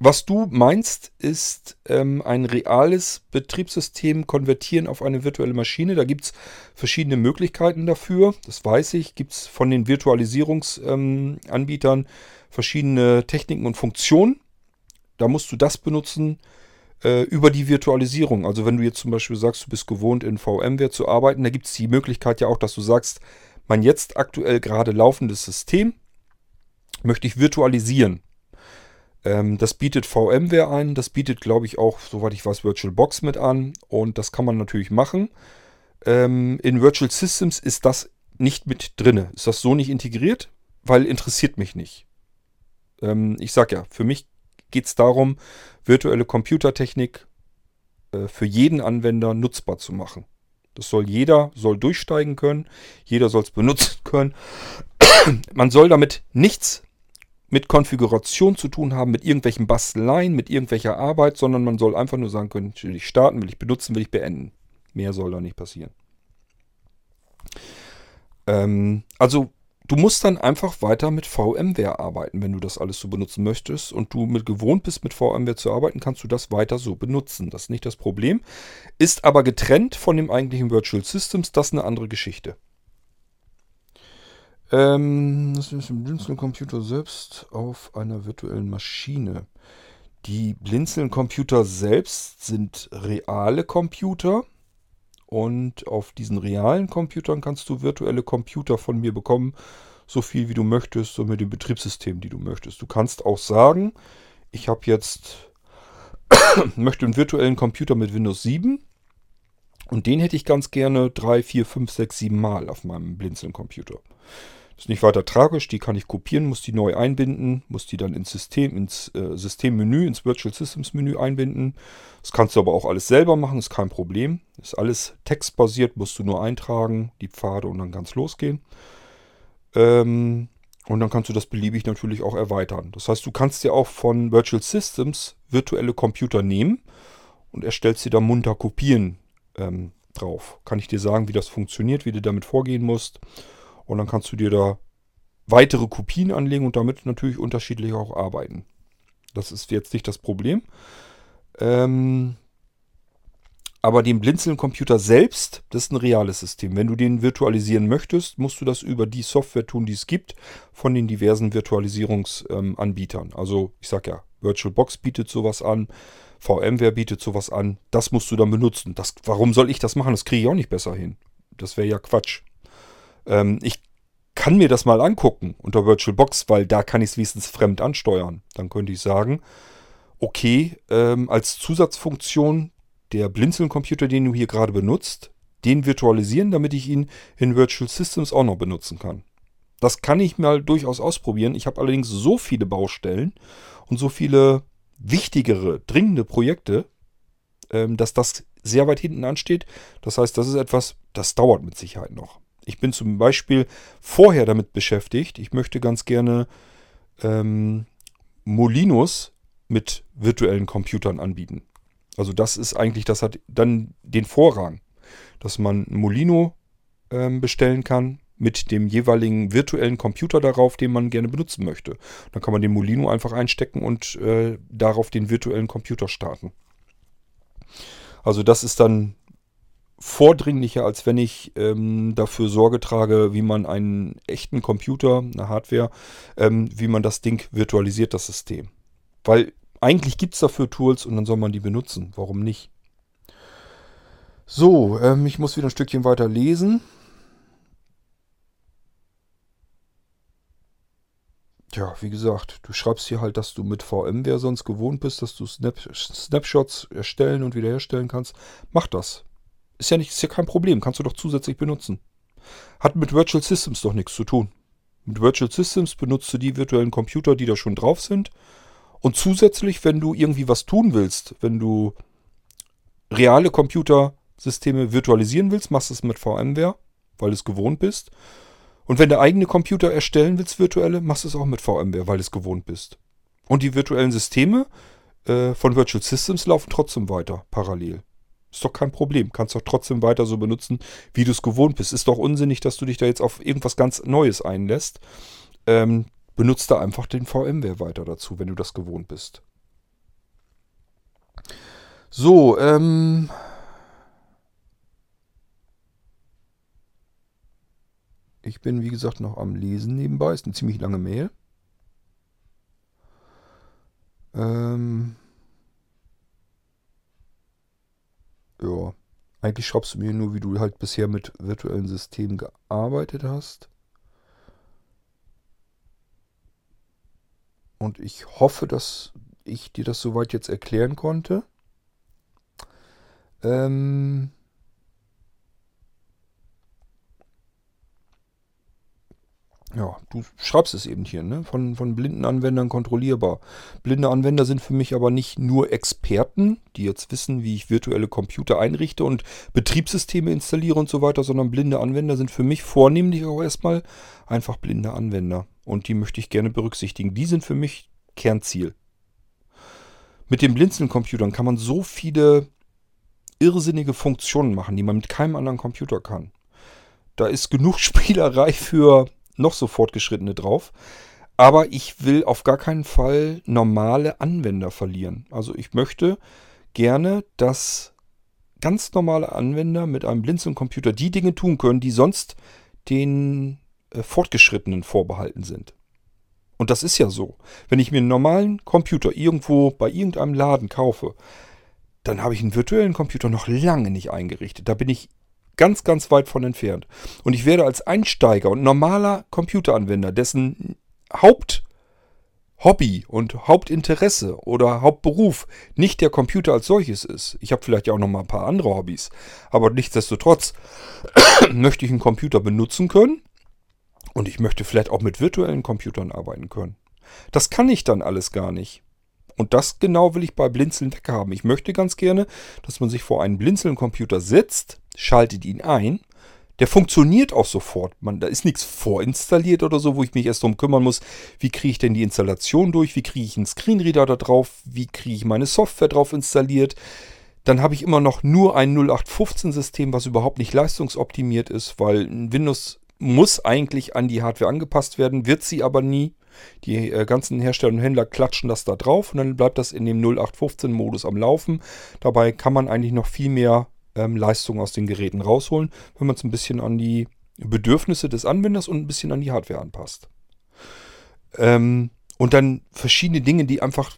Was du meinst, ist ähm, ein reales Betriebssystem konvertieren auf eine virtuelle Maschine. Da gibt es verschiedene Möglichkeiten dafür. Das weiß ich. Gibt es von den Virtualisierungsanbietern ähm, verschiedene Techniken und Funktionen. Da musst du das benutzen äh, über die Virtualisierung. Also wenn du jetzt zum Beispiel sagst, du bist gewohnt in VMware zu arbeiten, da gibt es die Möglichkeit ja auch, dass du sagst, mein jetzt aktuell gerade laufendes System möchte ich virtualisieren. Ähm, das bietet VMware ein, das bietet, glaube ich, auch, soweit ich weiß, VirtualBox mit an und das kann man natürlich machen. Ähm, in Virtual Systems ist das nicht mit drin. Ist das so nicht integriert? Weil interessiert mich nicht. Ähm, ich sage ja, für mich geht es darum, virtuelle Computertechnik äh, für jeden Anwender nutzbar zu machen. Das soll jeder, soll durchsteigen können, jeder soll es benutzen können. Man soll damit nichts mit Konfiguration zu tun haben, mit irgendwelchen Basteleien, mit irgendwelcher Arbeit, sondern man soll einfach nur sagen können, will ich starten, will ich benutzen, will ich beenden. Mehr soll da nicht passieren. Ähm, also du musst dann einfach weiter mit VMware arbeiten, wenn du das alles so benutzen möchtest und du mit gewohnt bist, mit VMware zu arbeiten, kannst du das weiter so benutzen. Das ist nicht das Problem. Ist aber getrennt von dem eigentlichen Virtual Systems, das ist eine andere Geschichte. Ähm, das ist im Blinzeln-Computer selbst auf einer virtuellen Maschine. Die Blinzeln-Computer selbst sind reale Computer. Und auf diesen realen Computern kannst du virtuelle Computer von mir bekommen, so viel wie du möchtest und mit dem Betriebssystem, die du möchtest. Du kannst auch sagen, ich habe jetzt möchte einen virtuellen Computer mit Windows 7 Und den hätte ich ganz gerne 3, 4, 5, 6, 7 Mal auf meinem Blinzeln-Computer. Ist nicht weiter tragisch, die kann ich kopieren, muss die neu einbinden, muss die dann ins System, ins äh, Systemmenü, ins Virtual Systems Menü einbinden. Das kannst du aber auch alles selber machen, ist kein Problem. Ist alles textbasiert, musst du nur eintragen, die Pfade und dann es losgehen. Ähm, und dann kannst du das beliebig natürlich auch erweitern. Das heißt, du kannst dir auch von Virtual Systems virtuelle Computer nehmen und erstellst sie da munter Kopien ähm, drauf. Kann ich dir sagen, wie das funktioniert, wie du damit vorgehen musst. Und dann kannst du dir da weitere Kopien anlegen und damit natürlich unterschiedlich auch arbeiten. Das ist jetzt nicht das Problem. Ähm, aber den Blinzeln-Computer selbst, das ist ein reales System. Wenn du den virtualisieren möchtest, musst du das über die Software tun, die es gibt von den diversen Virtualisierungsanbietern. also ich sage ja, VirtualBox bietet sowas an, VMware bietet sowas an. Das musst du dann benutzen. Das, warum soll ich das machen? Das kriege ich auch nicht besser hin. Das wäre ja Quatsch. Ähm, ich kann mir das mal angucken unter VirtualBox, weil da kann ich es wenigstens fremd ansteuern. Dann könnte ich sagen, okay, ähm, als Zusatzfunktion der Blinzeln-Computer, den du hier gerade benutzt, den virtualisieren, damit ich ihn in Virtual Systems auch noch benutzen kann. Das kann ich mal durchaus ausprobieren. Ich habe allerdings so viele Baustellen und so viele wichtigere, dringende Projekte, ähm, dass das sehr weit hinten ansteht. Das heißt, das ist etwas, das dauert mit Sicherheit noch. Ich bin zum Beispiel vorher damit beschäftigt. Ich möchte ganz gerne ähm, Molinos mit virtuellen Computern anbieten. Also das ist eigentlich, das hat dann den Vorrang, dass man Molino ähm, bestellen kann mit dem jeweiligen virtuellen Computer darauf, den man gerne benutzen möchte. Dann kann man den Molino einfach einstecken und äh, darauf den virtuellen Computer starten. Also das ist dann vordringlicher, als wenn ich ähm, dafür Sorge trage, wie man einen echten Computer, eine Hardware, ähm, wie man das Ding virtualisiert, das System. Weil eigentlich gibt es dafür Tools und dann soll man die benutzen. Warum nicht? So, ähm, ich muss wieder ein Stückchen weiter lesen. Ja, wie gesagt, du schreibst hier halt, dass du mit VMware sonst gewohnt bist, dass du Snap Snapshots erstellen und wiederherstellen kannst. Mach das. Ist ja, nicht, ist ja kein Problem, kannst du doch zusätzlich benutzen. Hat mit Virtual Systems doch nichts zu tun. Mit Virtual Systems benutzt du die virtuellen Computer, die da schon drauf sind und zusätzlich, wenn du irgendwie was tun willst, wenn du reale Computersysteme virtualisieren willst, machst du es mit VMware, weil du es gewohnt bist. Und wenn du eigene Computer erstellen willst, virtuelle, machst du es auch mit VMware, weil du es gewohnt bist. Und die virtuellen Systeme äh, von Virtual Systems laufen trotzdem weiter, parallel. Ist doch kein Problem. Kannst doch trotzdem weiter so benutzen, wie du es gewohnt bist. Ist doch unsinnig, dass du dich da jetzt auf irgendwas ganz Neues einlässt. Ähm, benutzt da einfach den VMware weiter dazu, wenn du das gewohnt bist. So, ähm... Ich bin, wie gesagt, noch am Lesen nebenbei. Ist eine ziemlich lange Mail. Ähm... Ja. Eigentlich schreibst du mir nur, wie du halt bisher mit virtuellen Systemen gearbeitet hast. Und ich hoffe, dass ich dir das soweit jetzt erklären konnte. Ähm ja, du schreibst es eben hier, ne? Von, von blinden Anwendern kontrollierbar. Blinde Anwender sind für mich aber nicht nur Experten, die jetzt wissen, wie ich virtuelle Computer einrichte und Betriebssysteme installiere und so weiter, sondern blinde Anwender sind für mich vornehmlich auch erstmal einfach blinde Anwender und die möchte ich gerne berücksichtigen. Die sind für mich Kernziel. Mit den Blinzeln-Computern kann man so viele irrsinnige Funktionen machen, die man mit keinem anderen Computer kann. Da ist genug Spielerei für noch so fortgeschrittene drauf. Aber ich will auf gar keinen Fall normale Anwender verlieren. Also ich möchte gerne, dass ganz normale Anwender mit einem Blinzeln-Computer die Dinge tun können, die sonst den äh, Fortgeschrittenen vorbehalten sind. Und das ist ja so. Wenn ich mir einen normalen Computer irgendwo bei irgendeinem Laden kaufe, dann habe ich einen virtuellen Computer noch lange nicht eingerichtet. Da bin ich ganz, ganz weit von entfernt. Und ich werde als Einsteiger und normaler Computeranwender, dessen Haupt Hobby und Hauptinteresse oder Hauptberuf nicht der Computer als solches ist. Ich habe vielleicht auch noch mal ein paar andere Hobbys, aber nichtsdestotrotz möchte ich einen Computer benutzen können und ich möchte vielleicht auch mit virtuellen Computern arbeiten können. Das kann ich dann alles gar nicht. Und das genau will ich bei Blinzeln weghaben. Ich möchte ganz gerne, dass man sich vor einen Blinzeln-Computer setzt, schaltet ihn ein der funktioniert auch sofort. Man, da ist nichts vorinstalliert oder so, wo ich mich erst darum kümmern muss, wie kriege ich denn die Installation durch, wie kriege ich einen Screenreader da drauf, wie kriege ich meine Software drauf installiert. Dann habe ich immer noch nur ein 0815-System, was überhaupt nicht leistungsoptimiert ist, weil Windows muss eigentlich an die Hardware angepasst werden, wird sie aber nie. Die äh, ganzen Hersteller und Händler klatschen das da drauf und dann bleibt das in dem 0815-Modus am Laufen. Dabei kann man eigentlich noch viel mehr ähm, Leistung aus den Geräten rausholen, wenn man es ein bisschen an die Bedürfnisse des Anwenders und ein bisschen an die Hardware anpasst. Ähm, und dann verschiedene Dinge, die einfach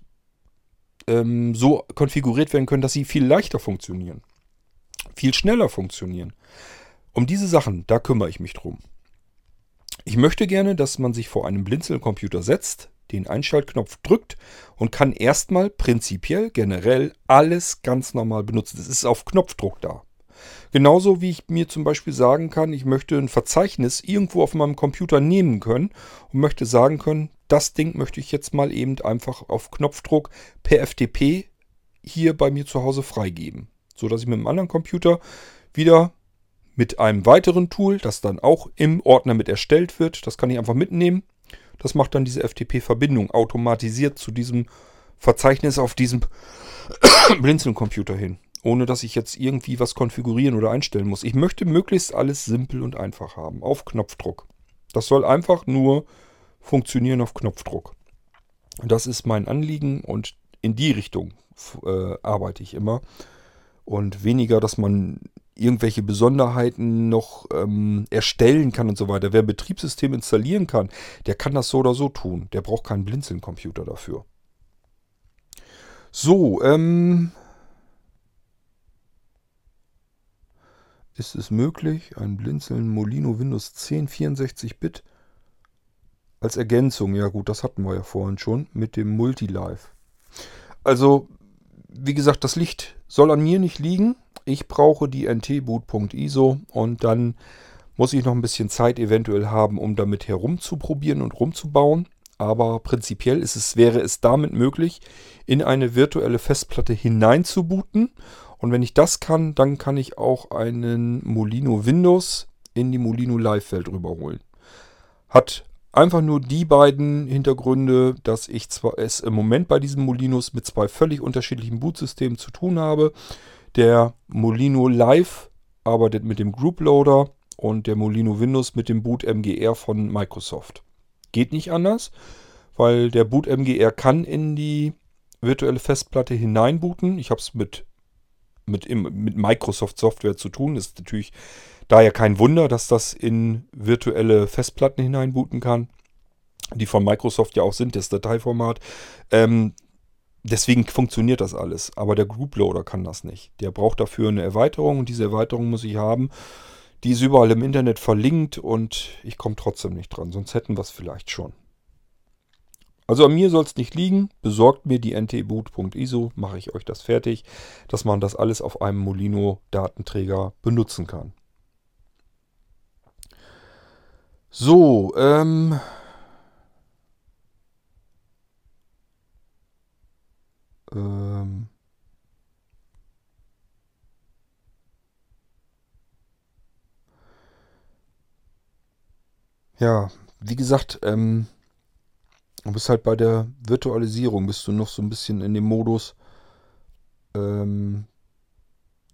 ähm, so konfiguriert werden können, dass sie viel leichter funktionieren. Viel schneller funktionieren. Um diese Sachen, da kümmere ich mich drum. Ich möchte gerne, dass man sich vor einem Blinzelcomputer setzt, den Einschaltknopf drückt und kann erstmal prinzipiell generell alles ganz normal benutzen. Das ist auf Knopfdruck da. Genauso wie ich mir zum Beispiel sagen kann, ich möchte ein Verzeichnis irgendwo auf meinem Computer nehmen können und möchte sagen können, das Ding möchte ich jetzt mal eben einfach auf Knopfdruck per FTP hier bei mir zu Hause freigeben. So dass ich mit einem anderen Computer wieder mit einem weiteren Tool, das dann auch im Ordner mit erstellt wird, das kann ich einfach mitnehmen, das macht dann diese FTP-Verbindung automatisiert zu diesem Verzeichnis auf diesem Blinzeln-Computer hin. Ohne dass ich jetzt irgendwie was konfigurieren oder einstellen muss. Ich möchte möglichst alles simpel und einfach haben. Auf Knopfdruck. Das soll einfach nur funktionieren auf Knopfdruck. Das ist mein Anliegen und in die Richtung äh, arbeite ich immer. Und weniger, dass man irgendwelche Besonderheiten noch ähm, erstellen kann und so weiter. Wer ein Betriebssystem installieren kann, der kann das so oder so tun. Der braucht keinen Blinzeln-Computer dafür. So, ähm, ist es möglich, ein Blinzeln Molino Windows 10 64-Bit als Ergänzung? Ja gut, das hatten wir ja vorhin schon mit dem Multilive. Also, wie gesagt, das Licht soll an mir nicht liegen. Ich brauche die ntboot.iso und dann muss ich noch ein bisschen Zeit eventuell haben, um damit herumzuprobieren und rumzubauen. Aber prinzipiell ist es, wäre es damit möglich, in eine virtuelle Festplatte hineinzubooten. Und wenn ich das kann, dann kann ich auch einen Molino Windows in die Molino Live-Welt rüberholen. Hat einfach nur die beiden Hintergründe, dass ich zwar es im Moment bei diesem Molinos mit zwei völlig unterschiedlichen Bootsystemen zu tun habe. Der Molino Live arbeitet mit dem Group Loader und der Molino Windows mit dem Boot MGR von Microsoft. Geht nicht anders, weil der Boot MGR kann in die virtuelle Festplatte hineinbooten. Ich habe es mit, mit, mit Microsoft Software zu tun. Das ist natürlich daher kein Wunder, dass das in virtuelle Festplatten hineinbooten kann, die von Microsoft ja auch sind, das Dateiformat. Ähm, Deswegen funktioniert das alles. Aber der Group Loader kann das nicht. Der braucht dafür eine Erweiterung und diese Erweiterung muss ich haben. Die ist überall im Internet verlinkt und ich komme trotzdem nicht dran. Sonst hätten wir es vielleicht schon. Also an mir soll es nicht liegen. Besorgt mir die ntboot.iso, mache ich euch das fertig, dass man das alles auf einem Molino-Datenträger benutzen kann. So, ähm, Ähm ja, wie gesagt, ähm, du bist halt bei der Virtualisierung, bist du noch so ein bisschen in dem Modus. Ähm,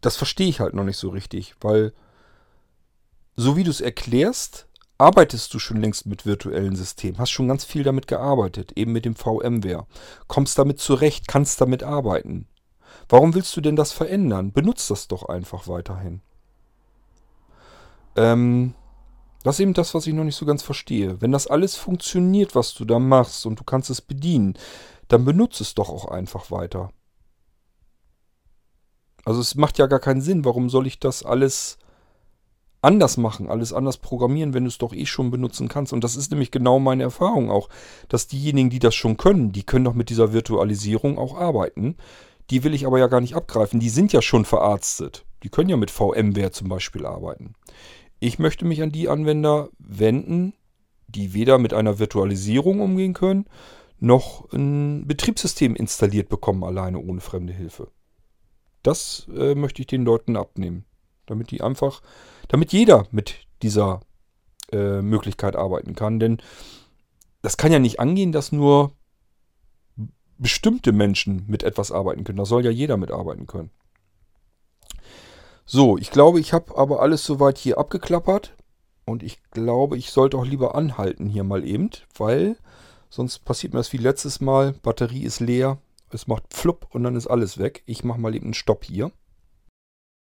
das verstehe ich halt noch nicht so richtig, weil so wie du es erklärst, arbeitest du schon längst mit virtuellen Systemen, hast schon ganz viel damit gearbeitet, eben mit dem VMware, kommst damit zurecht, kannst damit arbeiten. Warum willst du denn das verändern? Benutzt das doch einfach weiterhin. Ähm, das ist eben das, was ich noch nicht so ganz verstehe. Wenn das alles funktioniert, was du da machst und du kannst es bedienen, dann benutze es doch auch einfach weiter. Also es macht ja gar keinen Sinn. Warum soll ich das alles anders machen, alles anders programmieren, wenn du es doch eh schon benutzen kannst. Und das ist nämlich genau meine Erfahrung auch, dass diejenigen, die das schon können, die können doch mit dieser Virtualisierung auch arbeiten. Die will ich aber ja gar nicht abgreifen. Die sind ja schon verarztet. Die können ja mit VMware zum Beispiel arbeiten. Ich möchte mich an die Anwender wenden, die weder mit einer Virtualisierung umgehen können, noch ein Betriebssystem installiert bekommen, alleine ohne fremde Hilfe. Das äh, möchte ich den Leuten abnehmen. Damit die einfach, damit jeder mit dieser äh, Möglichkeit arbeiten kann. Denn das kann ja nicht angehen, dass nur bestimmte Menschen mit etwas arbeiten können. Da soll ja jeder mitarbeiten können. So, ich glaube, ich habe aber alles soweit hier abgeklappert. Und ich glaube, ich sollte auch lieber anhalten hier mal eben, weil sonst passiert mir das wie letztes Mal. Batterie ist leer, es macht flupp und dann ist alles weg. Ich mache mal eben einen Stopp hier.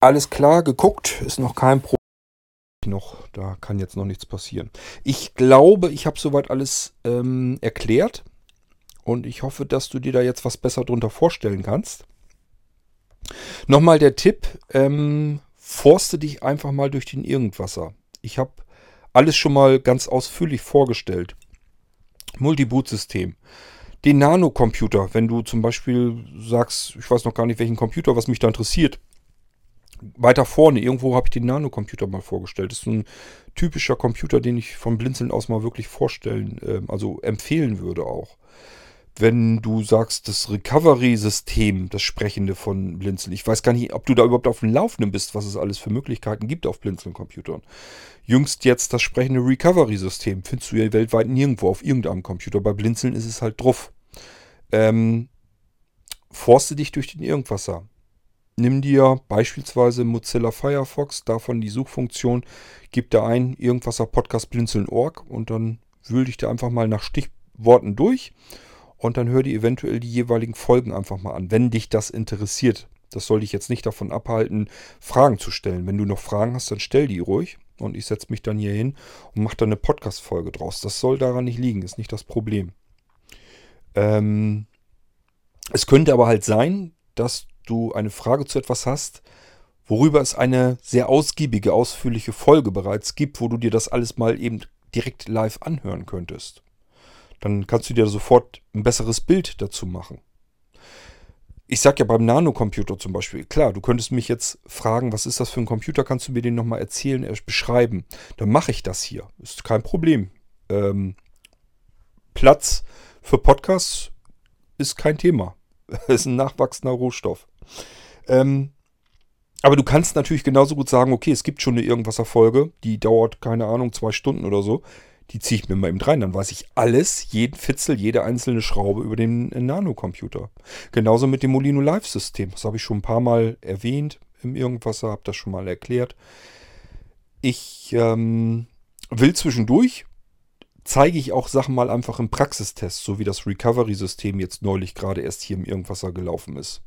Alles klar, geguckt, ist noch kein Problem. Noch, da kann jetzt noch nichts passieren. Ich glaube, ich habe soweit alles ähm, erklärt. Und ich hoffe, dass du dir da jetzt was besser drunter vorstellen kannst. Nochmal der Tipp, ähm, forste dich einfach mal durch den Irgendwasser. Ich habe alles schon mal ganz ausführlich vorgestellt. Multiboot-System. Den Nanocomputer, wenn du zum Beispiel sagst, ich weiß noch gar nicht, welchen Computer, was mich da interessiert. Weiter vorne, irgendwo habe ich den Nanocomputer mal vorgestellt. Das ist so ein typischer Computer, den ich vom Blinzeln aus mal wirklich vorstellen, äh, also empfehlen würde auch wenn du sagst, das Recovery-System, das Sprechende von Blinzeln. Ich weiß gar nicht, ob du da überhaupt auf dem Laufenden bist, was es alles für Möglichkeiten gibt auf Blinzeln-Computern. Jüngst jetzt das sprechende Recovery-System. Findest du ja weltweit nirgendwo auf irgendeinem Computer. Bei Blinzeln ist es halt drauf. Ähm, forste dich durch den Irgendwasser. Nimm dir beispielsweise Mozilla Firefox, davon die Suchfunktion, gib da ein Irgendwasser Podcast Blinzeln.org und dann wühl dich da einfach mal nach Stichworten durch und dann hör dir eventuell die jeweiligen Folgen einfach mal an, wenn dich das interessiert. Das soll dich jetzt nicht davon abhalten, Fragen zu stellen. Wenn du noch Fragen hast, dann stell die ruhig und ich setze mich dann hier hin und mache dann eine Podcast-Folge draus. Das soll daran nicht liegen, ist nicht das Problem. Ähm, es könnte aber halt sein, dass du eine Frage zu etwas hast, worüber es eine sehr ausgiebige, ausführliche Folge bereits gibt, wo du dir das alles mal eben direkt live anhören könntest. Dann kannst du dir sofort ein besseres Bild dazu machen. Ich sage ja beim Nanocomputer zum Beispiel, klar, du könntest mich jetzt fragen, was ist das für ein Computer, kannst du mir den nochmal erzählen, erst beschreiben. Dann mache ich das hier. Ist kein Problem. Ähm, Platz für Podcasts ist kein Thema. ist ein nachwachsender Rohstoff. Ähm, aber du kannst natürlich genauso gut sagen, okay, es gibt schon eine Irgendwas-Erfolge, die dauert, keine Ahnung, zwei Stunden oder so die ziehe ich mir mal eben rein. Dann weiß ich alles, jeden Fitzel, jede einzelne Schraube über den Nanocomputer. Genauso mit dem Molino Live-System. Das habe ich schon ein paar Mal erwähnt im Irgendwas, habe das schon mal erklärt. Ich ähm, will zwischendurch, zeige ich auch Sachen mal einfach im Praxistest, so wie das Recovery-System jetzt neulich gerade erst hier im Irgendwasser gelaufen ist.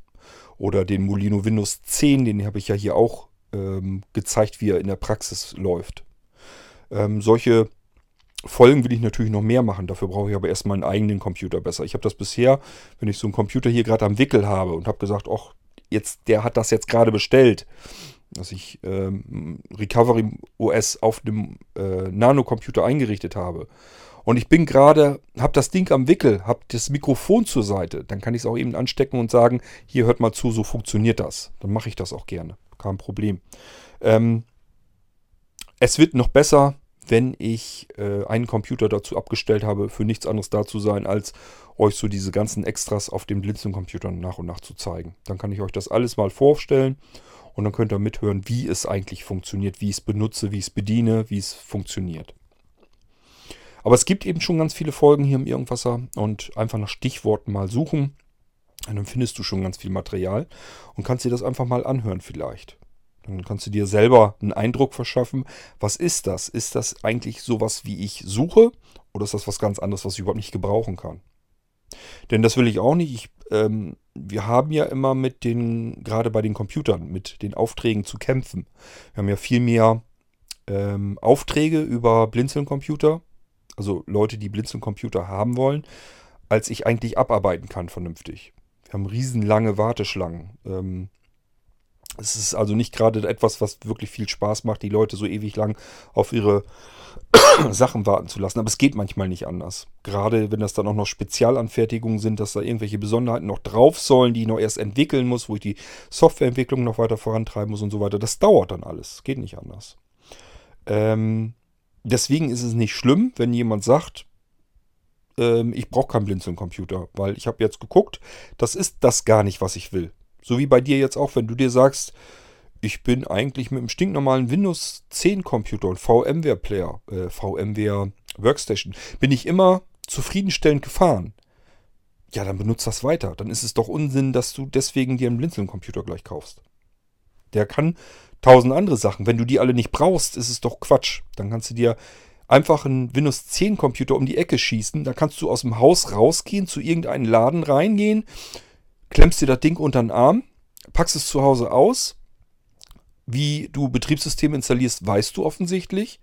Oder den Molino Windows 10, den habe ich ja hier auch ähm, gezeigt, wie er in der Praxis läuft. Ähm, solche Folgen will ich natürlich noch mehr machen. Dafür brauche ich aber erstmal einen eigenen Computer besser. Ich habe das bisher, wenn ich so einen Computer hier gerade am Wickel habe und habe gesagt, ach, jetzt, der hat das jetzt gerade bestellt, dass ich ähm, Recovery OS auf dem äh, Nano-Computer eingerichtet habe. Und ich bin gerade, habe das Ding am Wickel, habe das Mikrofon zur Seite. Dann kann ich es auch eben anstecken und sagen, hier hört mal zu, so funktioniert das. Dann mache ich das auch gerne. Kein Problem. Ähm, es wird noch besser wenn ich äh, einen Computer dazu abgestellt habe, für nichts anderes da zu sein, als euch so diese ganzen Extras auf den Blinzeln-Computern nach und nach zu zeigen. Dann kann ich euch das alles mal vorstellen und dann könnt ihr mithören, wie es eigentlich funktioniert, wie ich es benutze, wie ich es bediene, wie es funktioniert. Aber es gibt eben schon ganz viele Folgen hier im Irgendwasser und einfach nach Stichworten mal suchen. Und dann findest du schon ganz viel Material und kannst dir das einfach mal anhören vielleicht. Dann kannst du dir selber einen Eindruck verschaffen. Was ist das? Ist das eigentlich sowas, wie ich suche? Oder ist das was ganz anderes, was ich überhaupt nicht gebrauchen kann? Denn das will ich auch nicht. Ich, ähm, wir haben ja immer mit den, gerade bei den Computern, mit den Aufträgen zu kämpfen. Wir haben ja viel mehr ähm, Aufträge über Blinzeln-Computer, also Leute, die Blinzeln-Computer haben wollen, als ich eigentlich abarbeiten kann vernünftig. Wir haben riesenlange Warteschlangen. Ähm, Es ist also nicht gerade etwas, was wirklich viel Spaß macht, die Leute so ewig lang auf ihre Sachen warten zu lassen. Aber es geht manchmal nicht anders. Gerade wenn das dann auch noch Spezialanfertigungen sind, dass da irgendwelche Besonderheiten noch drauf sollen, die ich noch erst entwickeln muss, wo ich die Softwareentwicklung noch weiter vorantreiben muss und so weiter. Das dauert dann alles. Geht nicht anders. Ähm, deswegen ist es nicht schlimm, wenn jemand sagt, ähm, ich brauche keinen Blinzeln-Computer, weil ich habe jetzt geguckt, das ist das gar nicht, was ich will. So wie bei dir jetzt auch, wenn du dir sagst, ich bin eigentlich mit einem stinknormalen Windows 10 Computer und VMware Player, äh, VMware Workstation, bin ich immer zufriedenstellend gefahren. Ja, dann benutzt das weiter. Dann ist es doch Unsinn, dass du deswegen dir einen Blinzeln-Computer gleich kaufst. Der kann tausend andere Sachen. Wenn du die alle nicht brauchst, ist es doch Quatsch. Dann kannst du dir einfach einen Windows 10 Computer um die Ecke schießen. Da kannst du aus dem Haus rausgehen, zu irgendeinem Laden reingehen, klemmst dir das Ding unter den Arm, packst es zu Hause aus. Wie du Betriebssystem installierst, weißt du offensichtlich.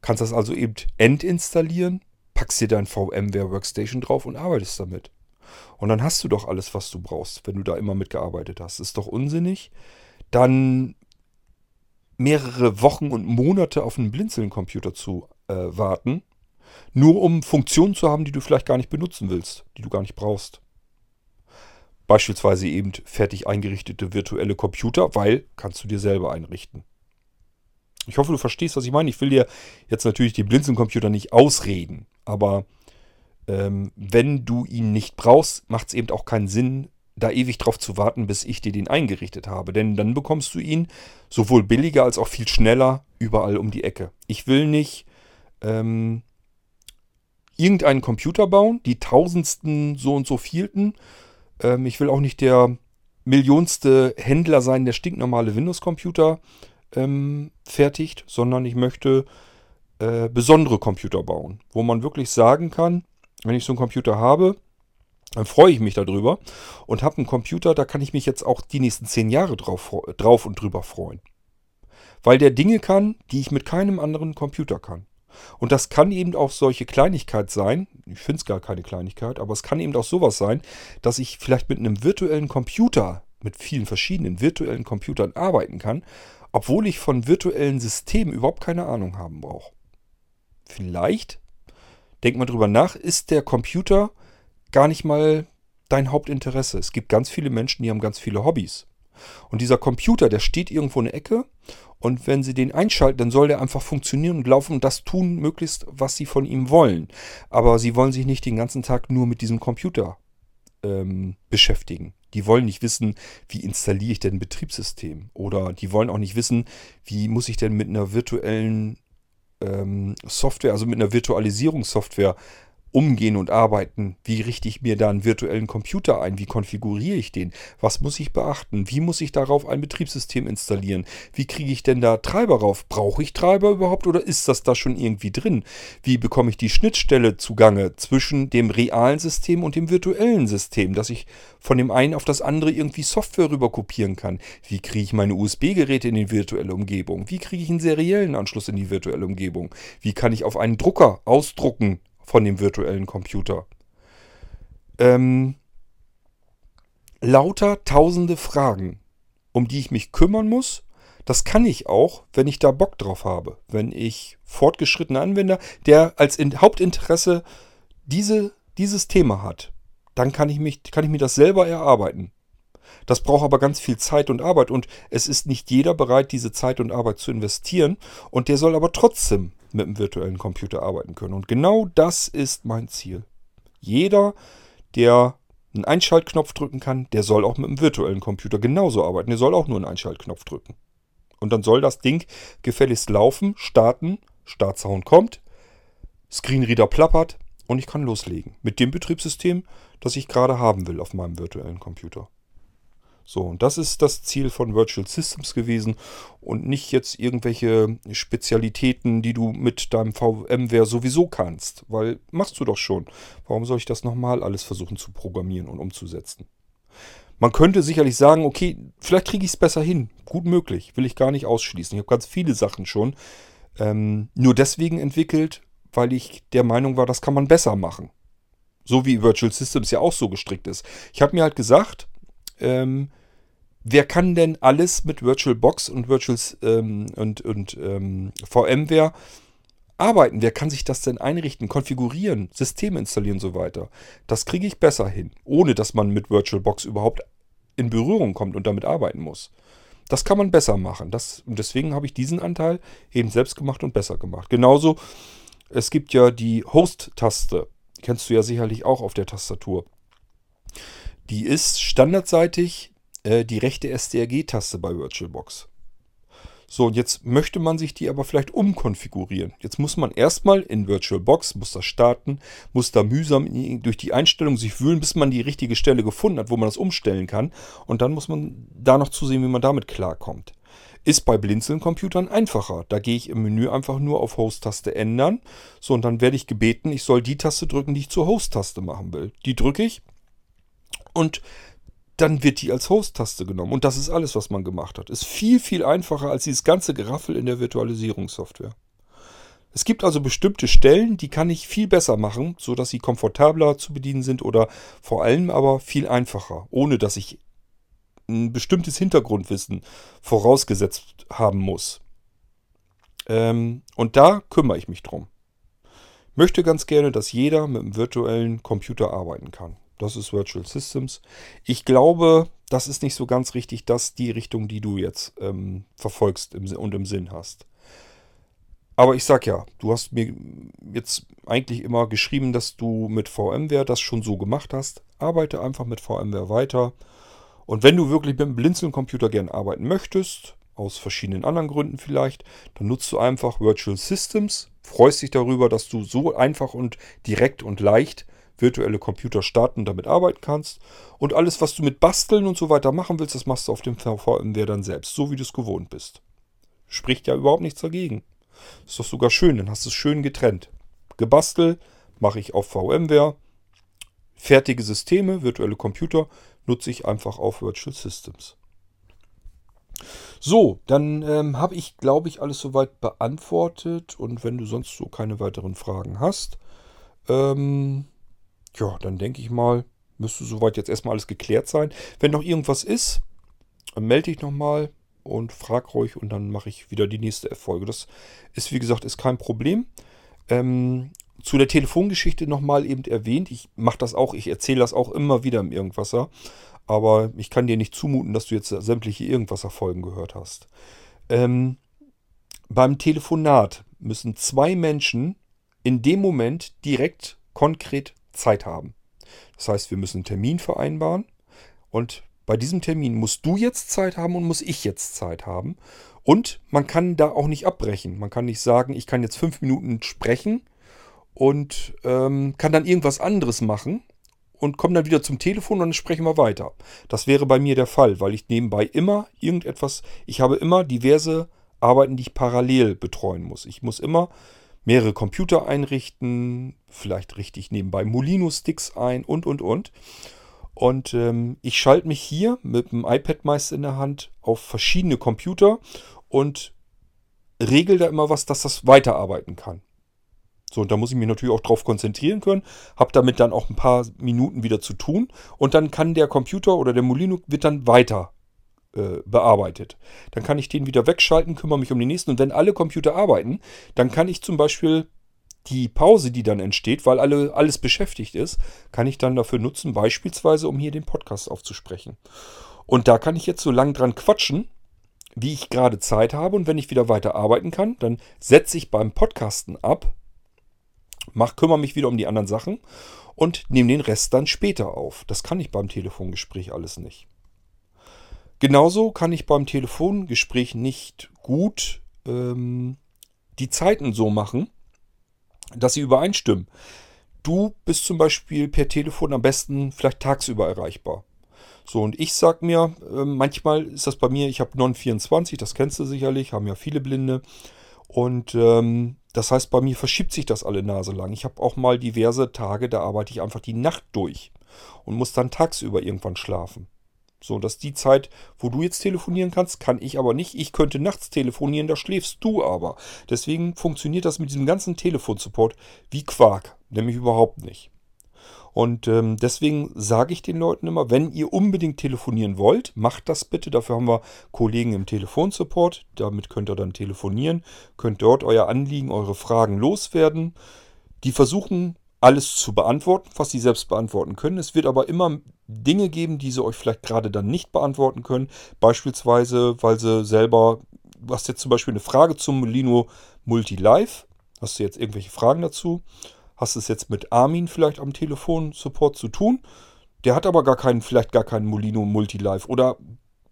Kannst das also eben entinstallieren, packst dir dein VMware Workstation drauf und arbeitest damit. Und dann hast du doch alles, was du brauchst, wenn du da immer mitgearbeitet hast. Ist doch unsinnig. Dann mehrere Wochen und Monate auf einen Blinzeln-Computer zu äh, warten, nur um Funktionen zu haben, die du vielleicht gar nicht benutzen willst, die du gar nicht brauchst. Beispielsweise eben fertig eingerichtete virtuelle Computer, weil kannst du dir selber einrichten. Ich hoffe, du verstehst, was ich meine. Ich will dir jetzt natürlich den Blinzeln-Computer nicht ausreden, aber ähm, wenn du ihn nicht brauchst, macht es eben auch keinen Sinn, da ewig drauf zu warten, bis ich dir den eingerichtet habe. Denn dann bekommst du ihn sowohl billiger als auch viel schneller überall um die Ecke. Ich will nicht ähm, irgendeinen Computer bauen, die tausendsten so und so vielten ähm, ich will auch nicht der millionste Händler sein, der stinknormale Windows-Computer ähm, fertigt, sondern ich möchte äh, besondere Computer bauen, wo man wirklich sagen kann, wenn ich so einen Computer habe, dann freue ich mich darüber und habe einen Computer, da kann ich mich jetzt auch die nächsten zehn Jahre drauf, drauf und drüber freuen. Weil der Dinge kann, die ich mit keinem anderen Computer kann. Und das kann eben auch solche Kleinigkeit sein. Ich finde es gar keine Kleinigkeit, aber es kann eben auch sowas sein, dass ich vielleicht mit einem virtuellen Computer, mit vielen verschiedenen virtuellen Computern arbeiten kann, obwohl ich von virtuellen Systemen überhaupt keine Ahnung haben brauche. Vielleicht, denk mal drüber nach, ist der Computer gar nicht mal dein Hauptinteresse. Es gibt ganz viele Menschen, die haben ganz viele Hobbys. Und dieser Computer, der steht irgendwo in der Ecke und wenn Sie den einschalten, dann soll der einfach funktionieren und laufen und das tun möglichst, was Sie von ihm wollen. Aber Sie wollen sich nicht den ganzen Tag nur mit diesem Computer ähm, beschäftigen. Die wollen nicht wissen, wie installiere ich denn ein Betriebssystem. Oder die wollen auch nicht wissen, wie muss ich denn mit einer virtuellen ähm, Software, also mit einer Virtualisierungssoftware umgehen und arbeiten. Wie richte ich mir da einen virtuellen Computer ein? Wie konfiguriere ich den? Was muss ich beachten? Wie muss ich darauf ein Betriebssystem installieren? Wie kriege ich denn da Treiber rauf? Brauche ich Treiber überhaupt oder ist das da schon irgendwie drin? Wie bekomme ich die Schnittstelle zugange zwischen dem realen System und dem virtuellen System, dass ich von dem einen auf das andere irgendwie Software rüber kopieren kann? Wie kriege ich meine USB-Geräte in die virtuelle Umgebung? Wie kriege ich einen seriellen Anschluss in die virtuelle Umgebung? Wie kann ich auf einen Drucker ausdrucken von dem virtuellen Computer. Ähm, lauter tausende Fragen, um die ich mich kümmern muss. Das kann ich auch, wenn ich da Bock drauf habe. Wenn ich fortgeschrittener Anwender, der als Hauptinteresse diese, dieses Thema hat, dann kann ich, mich, kann ich mir das selber erarbeiten. Das braucht aber ganz viel Zeit und Arbeit und es ist nicht jeder bereit, diese Zeit und Arbeit zu investieren und der soll aber trotzdem mit dem virtuellen Computer arbeiten können. Und genau das ist mein Ziel. Jeder, der einen Einschaltknopf drücken kann, der soll auch mit dem virtuellen Computer genauso arbeiten. Der soll auch nur einen Einschaltknopf drücken. Und dann soll das Ding gefälligst laufen, starten, Startsound kommt, Screenreader plappert und ich kann loslegen. Mit dem Betriebssystem, das ich gerade haben will auf meinem virtuellen Computer. So, und das ist das Ziel von Virtual Systems gewesen und nicht jetzt irgendwelche Spezialitäten, die du mit deinem VMware sowieso kannst, weil machst du doch schon. Warum soll ich das nochmal alles versuchen zu programmieren und umzusetzen? Man könnte sicherlich sagen, okay, vielleicht kriege ich es besser hin. Gut möglich, will ich gar nicht ausschließen. Ich habe ganz viele Sachen schon ähm, nur deswegen entwickelt, weil ich der Meinung war, das kann man besser machen. So wie Virtual Systems ja auch so gestrickt ist. Ich habe mir halt gesagt, ähm, wer kann denn alles mit VirtualBox und Virtuals ähm, und, und ähm, VMware arbeiten? Wer kann sich das denn einrichten, konfigurieren, Systeme installieren und so weiter? Das kriege ich besser hin, ohne dass man mit VirtualBox überhaupt in Berührung kommt und damit arbeiten muss. Das kann man besser machen. Das, und deswegen habe ich diesen Anteil eben selbst gemacht und besser gemacht. Genauso, es gibt ja die Host-Taste. Kennst du ja sicherlich auch auf der Tastatur. Die ist standardseitig äh, die rechte STRG-Taste bei VirtualBox. So, und jetzt möchte man sich die aber vielleicht umkonfigurieren. Jetzt muss man erstmal in VirtualBox, muss das starten, muss da mühsam durch die Einstellung sich wühlen, bis man die richtige Stelle gefunden hat, wo man das umstellen kann. Und dann muss man da noch zusehen, wie man damit klarkommt. Ist bei Blinzeln-Computern einfacher. Da gehe ich im Menü einfach nur auf Host-Taste ändern. So, und dann werde ich gebeten, ich soll die Taste drücken, die ich zur Host-Taste machen will. Die drücke ich. Und dann wird die als Host-Taste genommen. Und das ist alles, was man gemacht hat. Ist viel, viel einfacher als dieses ganze Geraffel in der Virtualisierungssoftware. Es gibt also bestimmte Stellen, die kann ich viel besser machen, sodass sie komfortabler zu bedienen sind oder vor allem aber viel einfacher, ohne dass ich ein bestimmtes Hintergrundwissen vorausgesetzt haben muss. Ähm, und da kümmere ich mich drum. Möchte ganz gerne, dass jeder mit einem virtuellen Computer arbeiten kann. Das ist Virtual Systems. Ich glaube, das ist nicht so ganz richtig, dass die Richtung, die du jetzt ähm, verfolgst im, und im Sinn hast. Aber ich sag ja, du hast mir jetzt eigentlich immer geschrieben, dass du mit VMware das schon so gemacht hast. Arbeite einfach mit VMware weiter. Und wenn du wirklich mit einem Blinzeln-Computer gern arbeiten möchtest, aus verschiedenen anderen Gründen vielleicht, dann nutzt du einfach Virtual Systems, freust dich darüber, dass du so einfach und direkt und leicht virtuelle Computer starten und damit arbeiten kannst. Und alles, was du mit Basteln und so weiter machen willst, das machst du auf dem VMware dann selbst, so wie du es gewohnt bist. Spricht ja überhaupt nichts dagegen. Ist doch sogar schön, dann hast du es schön getrennt. Gebastel mache ich auf VMware. Fertige Systeme, virtuelle Computer, nutze ich einfach auf Virtual Systems. So, dann ähm, habe ich, glaube ich, alles soweit beantwortet. Und wenn du sonst so keine weiteren Fragen hast, ähm, ja, dann denke ich mal, müsste soweit jetzt erstmal alles geklärt sein. Wenn noch irgendwas ist, melde ich nochmal und frag euch und dann mache ich wieder die nächste Folge. Das ist, wie gesagt, ist kein Problem. Ähm, zu der Telefongeschichte nochmal eben erwähnt. Ich mache das auch, ich erzähle das auch immer wieder im Irgendwasser. Aber ich kann dir nicht zumuten, dass du jetzt sämtliche Irgendwasser-Folgen gehört hast. Ähm, beim Telefonat müssen zwei Menschen in dem Moment direkt konkret Zeit haben. Das heißt, wir müssen einen Termin vereinbaren und bei diesem Termin musst du jetzt Zeit haben und muss ich jetzt Zeit haben. Und man kann da auch nicht abbrechen. Man kann nicht sagen, ich kann jetzt fünf Minuten sprechen und ähm, kann dann irgendwas anderes machen und komme dann wieder zum Telefon und dann sprechen wir weiter. Das wäre bei mir der Fall, weil ich nebenbei immer irgendetwas, ich habe immer diverse Arbeiten, die ich parallel betreuen muss. Ich muss immer mehrere Computer einrichten, vielleicht richtig nebenbei Molino-Sticks ein und, und, und. Und ähm, ich schalte mich hier mit dem iPad meist in der Hand auf verschiedene Computer und regel da immer was, dass das weiterarbeiten kann. So, und da muss ich mich natürlich auch drauf konzentrieren können, habe damit dann auch ein paar Minuten wieder zu tun und dann kann der Computer oder der Molino wird dann weiter äh, bearbeitet. Dann kann ich den wieder wegschalten, kümmere mich um den nächsten. Und wenn alle Computer arbeiten, dann kann ich zum Beispiel die Pause, die dann entsteht, weil alle, alles beschäftigt ist, kann ich dann dafür nutzen, beispielsweise, um hier den Podcast aufzusprechen. Und da kann ich jetzt so lang dran quatschen, wie ich gerade Zeit habe. Und wenn ich wieder weiter arbeiten kann, dann setze ich beim Podcasten ab, mach, kümmere mich wieder um die anderen Sachen und nehme den Rest dann später auf. Das kann ich beim Telefongespräch alles nicht. Genauso kann ich beim Telefongespräch nicht gut ähm, die Zeiten so machen, dass sie übereinstimmen. Du bist zum Beispiel per Telefon am besten vielleicht tagsüber erreichbar. So, und ich sag mir, äh, manchmal ist das bei mir, ich habe Non-24, das kennst du sicherlich, haben ja viele Blinde. Und ähm, das heißt, bei mir verschiebt sich das alle Nase lang. Ich habe auch mal diverse Tage, da arbeite ich einfach die Nacht durch und muss dann tagsüber irgendwann schlafen. So, dass die Zeit, wo du jetzt telefonieren kannst, kann ich aber nicht. Ich könnte nachts telefonieren, da schläfst du aber. Deswegen funktioniert das mit diesem ganzen Telefonsupport wie Quark, nämlich überhaupt nicht. Und ähm, deswegen sage ich den Leuten immer, wenn ihr unbedingt telefonieren wollt, macht das bitte. Dafür haben wir Kollegen im Telefonsupport. Damit könnt ihr dann telefonieren, könnt dort euer Anliegen, eure Fragen loswerden. Die versuchen alles zu beantworten, was sie selbst beantworten können. Es wird aber immer Dinge geben, die sie euch vielleicht gerade dann nicht beantworten können. Beispielsweise, weil sie selber, du hast jetzt zum Beispiel eine Frage zum Molino Multi-Live. Hast du jetzt irgendwelche Fragen dazu? Hast es jetzt mit Armin vielleicht am Telefon-Support zu tun? Der hat aber gar keinen, vielleicht gar keinen Molino Multi-Live oder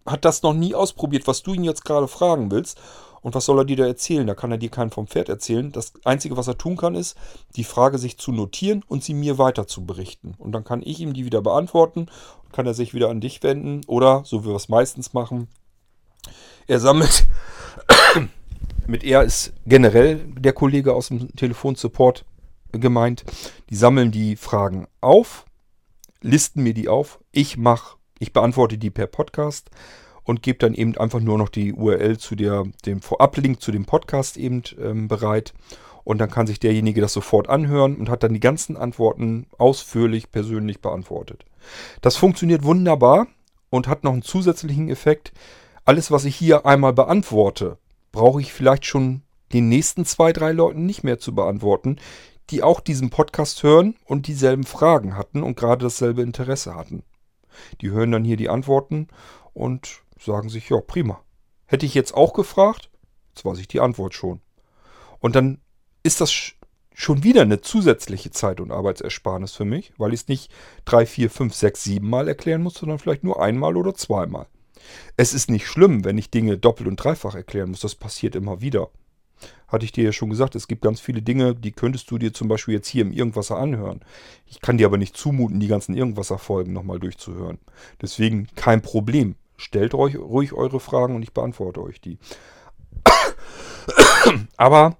hat das noch nie ausprobiert, was du ihn jetzt gerade fragen willst. Und was soll er dir da erzählen? Da kann er dir keinen vom Pferd erzählen. Das Einzige, was er tun kann, ist, die Frage sich zu notieren und sie mir weiter zu berichten. Und dann kann ich ihm die wieder beantworten, kann er sich wieder an dich wenden oder, so wie wir es meistens machen, er sammelt, mit er ist generell der Kollege aus dem Telefonsupport gemeint, die sammeln die Fragen auf, listen mir die auf, ich mache, ich beantworte die per Podcast und gebe dann eben einfach nur noch die URL zu der, dem Vorablink zu dem Podcast eben ähm, bereit. Und dann kann sich derjenige das sofort anhören und hat dann die ganzen Antworten ausführlich persönlich beantwortet. Das funktioniert wunderbar und hat noch einen zusätzlichen Effekt. Alles, was ich hier einmal beantworte, brauche ich vielleicht schon den nächsten zwei, drei Leuten nicht mehr zu beantworten, die auch diesen Podcast hören und dieselben Fragen hatten und gerade dasselbe Interesse hatten. Die hören dann hier die Antworten und sagen sich, ja, prima. Hätte ich jetzt auch gefragt, jetzt weiß ich die Antwort schon. Und dann ist das schon wieder eine zusätzliche Zeit- und Arbeitsersparnis für mich, weil ich es nicht drei, vier, fünf, sechs, sieben Mal erklären muss, sondern vielleicht nur einmal oder zweimal. Es ist nicht schlimm, wenn ich Dinge doppelt und dreifach erklären muss. Das passiert immer wieder. Hatte ich dir ja schon gesagt, es gibt ganz viele Dinge, die könntest du dir zum Beispiel jetzt hier im Irgendwasser anhören. Ich kann dir aber nicht zumuten, die ganzen Irgendwasser-Folgen nochmal durchzuhören. Deswegen kein Problem. Stellt euch ruhig eure Fragen und ich beantworte euch die. Aber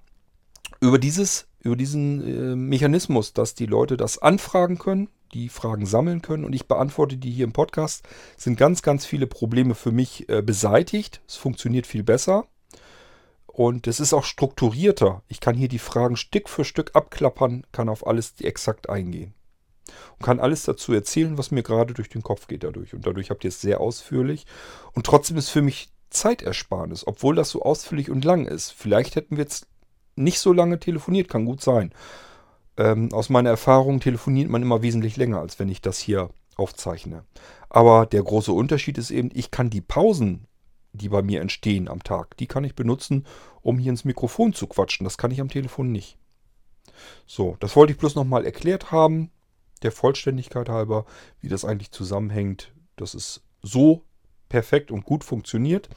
über dieses, über diesen äh, Mechanismus, dass die Leute das anfragen können, die Fragen sammeln können und ich beantworte die hier im Podcast, sind ganz, ganz viele Probleme für mich äh, beseitigt. Es funktioniert viel besser. Und es ist auch strukturierter. Ich kann hier die Fragen Stück für Stück abklappern, kann auf alles exakt eingehen und kann alles dazu erzählen, was mir gerade durch den Kopf geht dadurch. Und dadurch habt ihr es sehr ausführlich. Und trotzdem ist für mich Zeitersparnis, obwohl das so ausführlich und lang ist. Vielleicht hätten wir jetzt nicht so lange telefoniert, kann gut sein. Ähm, aus meiner Erfahrung telefoniert man immer wesentlich länger, als wenn ich das hier aufzeichne. Aber der große Unterschied ist eben, ich kann die Pausen, die bei mir entstehen am Tag, die kann ich benutzen, um hier ins Mikrofon zu quatschen. Das kann ich am Telefon nicht. So, das wollte ich bloß nochmal erklärt haben der Vollständigkeit halber, wie das eigentlich zusammenhängt, dass es so perfekt und gut funktioniert.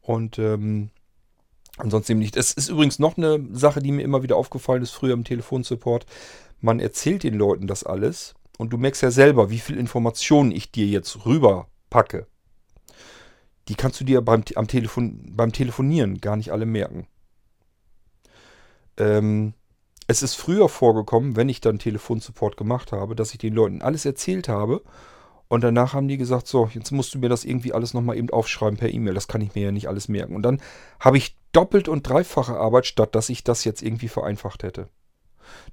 Und ähm, ansonsten eben nicht. Es ist übrigens noch eine Sache, die mir immer wieder aufgefallen ist, früher im Telefonsupport. Man erzählt den Leuten das alles und du merkst ja selber, wie viel Informationen ich dir jetzt rüber packe. Die kannst du dir beim, am Telefon, beim Telefonieren gar nicht alle merken. Ähm, es ist früher vorgekommen, wenn ich dann Telefonsupport gemacht habe, dass ich den Leuten alles erzählt habe und danach haben die gesagt, so, jetzt musst du mir das irgendwie alles nochmal eben aufschreiben per E-Mail. Das kann ich mir ja nicht alles merken. Und dann habe ich doppelt und dreifache Arbeit, statt dass ich das jetzt irgendwie vereinfacht hätte.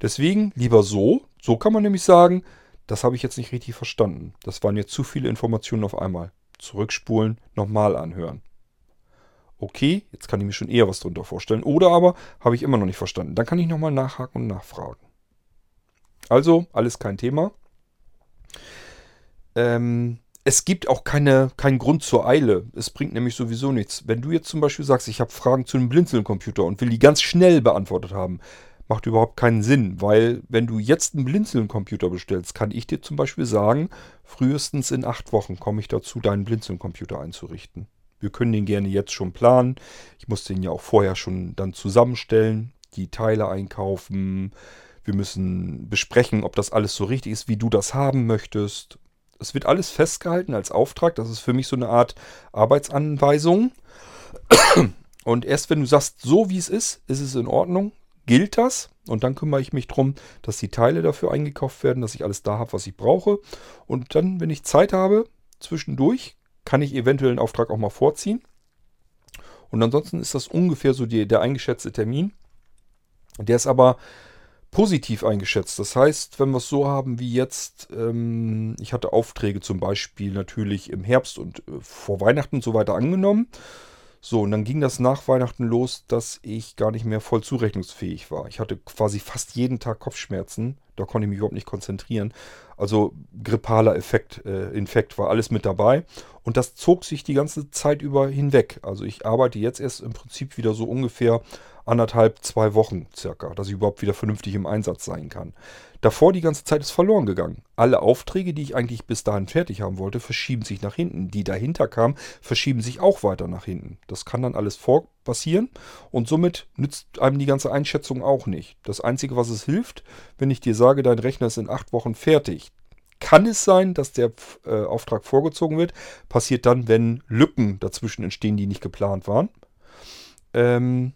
Deswegen lieber so. So kann man nämlich sagen, das habe ich jetzt nicht richtig verstanden. Das waren jetzt zu viele Informationen auf einmal. Zurückspulen, nochmal anhören okay, jetzt kann ich mir schon eher was drunter vorstellen. Oder aber habe ich immer noch nicht verstanden. Dann kann ich nochmal nachhaken und nachfragen. Also, alles kein Thema. Ähm, es gibt auch keine, keinen Grund zur Eile. Es bringt nämlich sowieso nichts. Wenn du jetzt zum Beispiel sagst, ich habe Fragen zu einem Blinzeln-Computer und will die ganz schnell beantwortet haben, macht überhaupt keinen Sinn, weil wenn du jetzt einen Blinzeln-Computer bestellst, kann ich dir zum Beispiel sagen, frühestens in acht Wochen komme ich dazu, deinen Blinzeln-Computer einzurichten. Wir können den gerne jetzt schon planen. Ich muss den ja auch vorher schon dann zusammenstellen, die Teile einkaufen. Wir müssen besprechen, ob das alles so richtig ist, wie du das haben möchtest. Es wird alles festgehalten als Auftrag. Das ist für mich so eine Art Arbeitsanweisung. Und erst wenn du sagst, so wie es ist, ist es in Ordnung, gilt das. Und dann kümmere ich mich darum, dass die Teile dafür eingekauft werden, dass ich alles da habe, was ich brauche. Und dann, wenn ich Zeit habe, zwischendurch, kann ich eventuell einen Auftrag auch mal vorziehen. Und ansonsten ist das ungefähr so die, der eingeschätzte Termin. Der ist aber positiv eingeschätzt. Das heißt, wenn wir es so haben wie jetzt, ähm, ich hatte Aufträge zum Beispiel natürlich im Herbst und äh, vor Weihnachten und so weiter angenommen. So, und dann ging das nach Weihnachten los, dass ich gar nicht mehr voll zurechnungsfähig war. Ich hatte quasi fast jeden Tag Kopfschmerzen. Da konnte ich mich überhaupt nicht konzentrieren. Also grippaler Effekt, äh, Infekt war alles mit dabei. Und das zog sich die ganze Zeit über hinweg. Also ich arbeite jetzt erst im Prinzip wieder so ungefähr anderthalb, zwei Wochen circa, dass ich überhaupt wieder vernünftig im Einsatz sein kann. Davor die ganze Zeit ist verloren gegangen. Alle Aufträge, die ich eigentlich bis dahin fertig haben wollte, verschieben sich nach hinten. Die dahinter kamen, verschieben sich auch weiter nach hinten. Das kann dann alles vor passieren und somit nützt einem die ganze Einschätzung auch nicht. Das Einzige, was es hilft, wenn ich dir sage, dein Rechner ist in acht Wochen fertig, kann es sein, dass der äh, Auftrag vorgezogen wird. Passiert dann, wenn Lücken dazwischen entstehen, die nicht geplant waren. Ähm,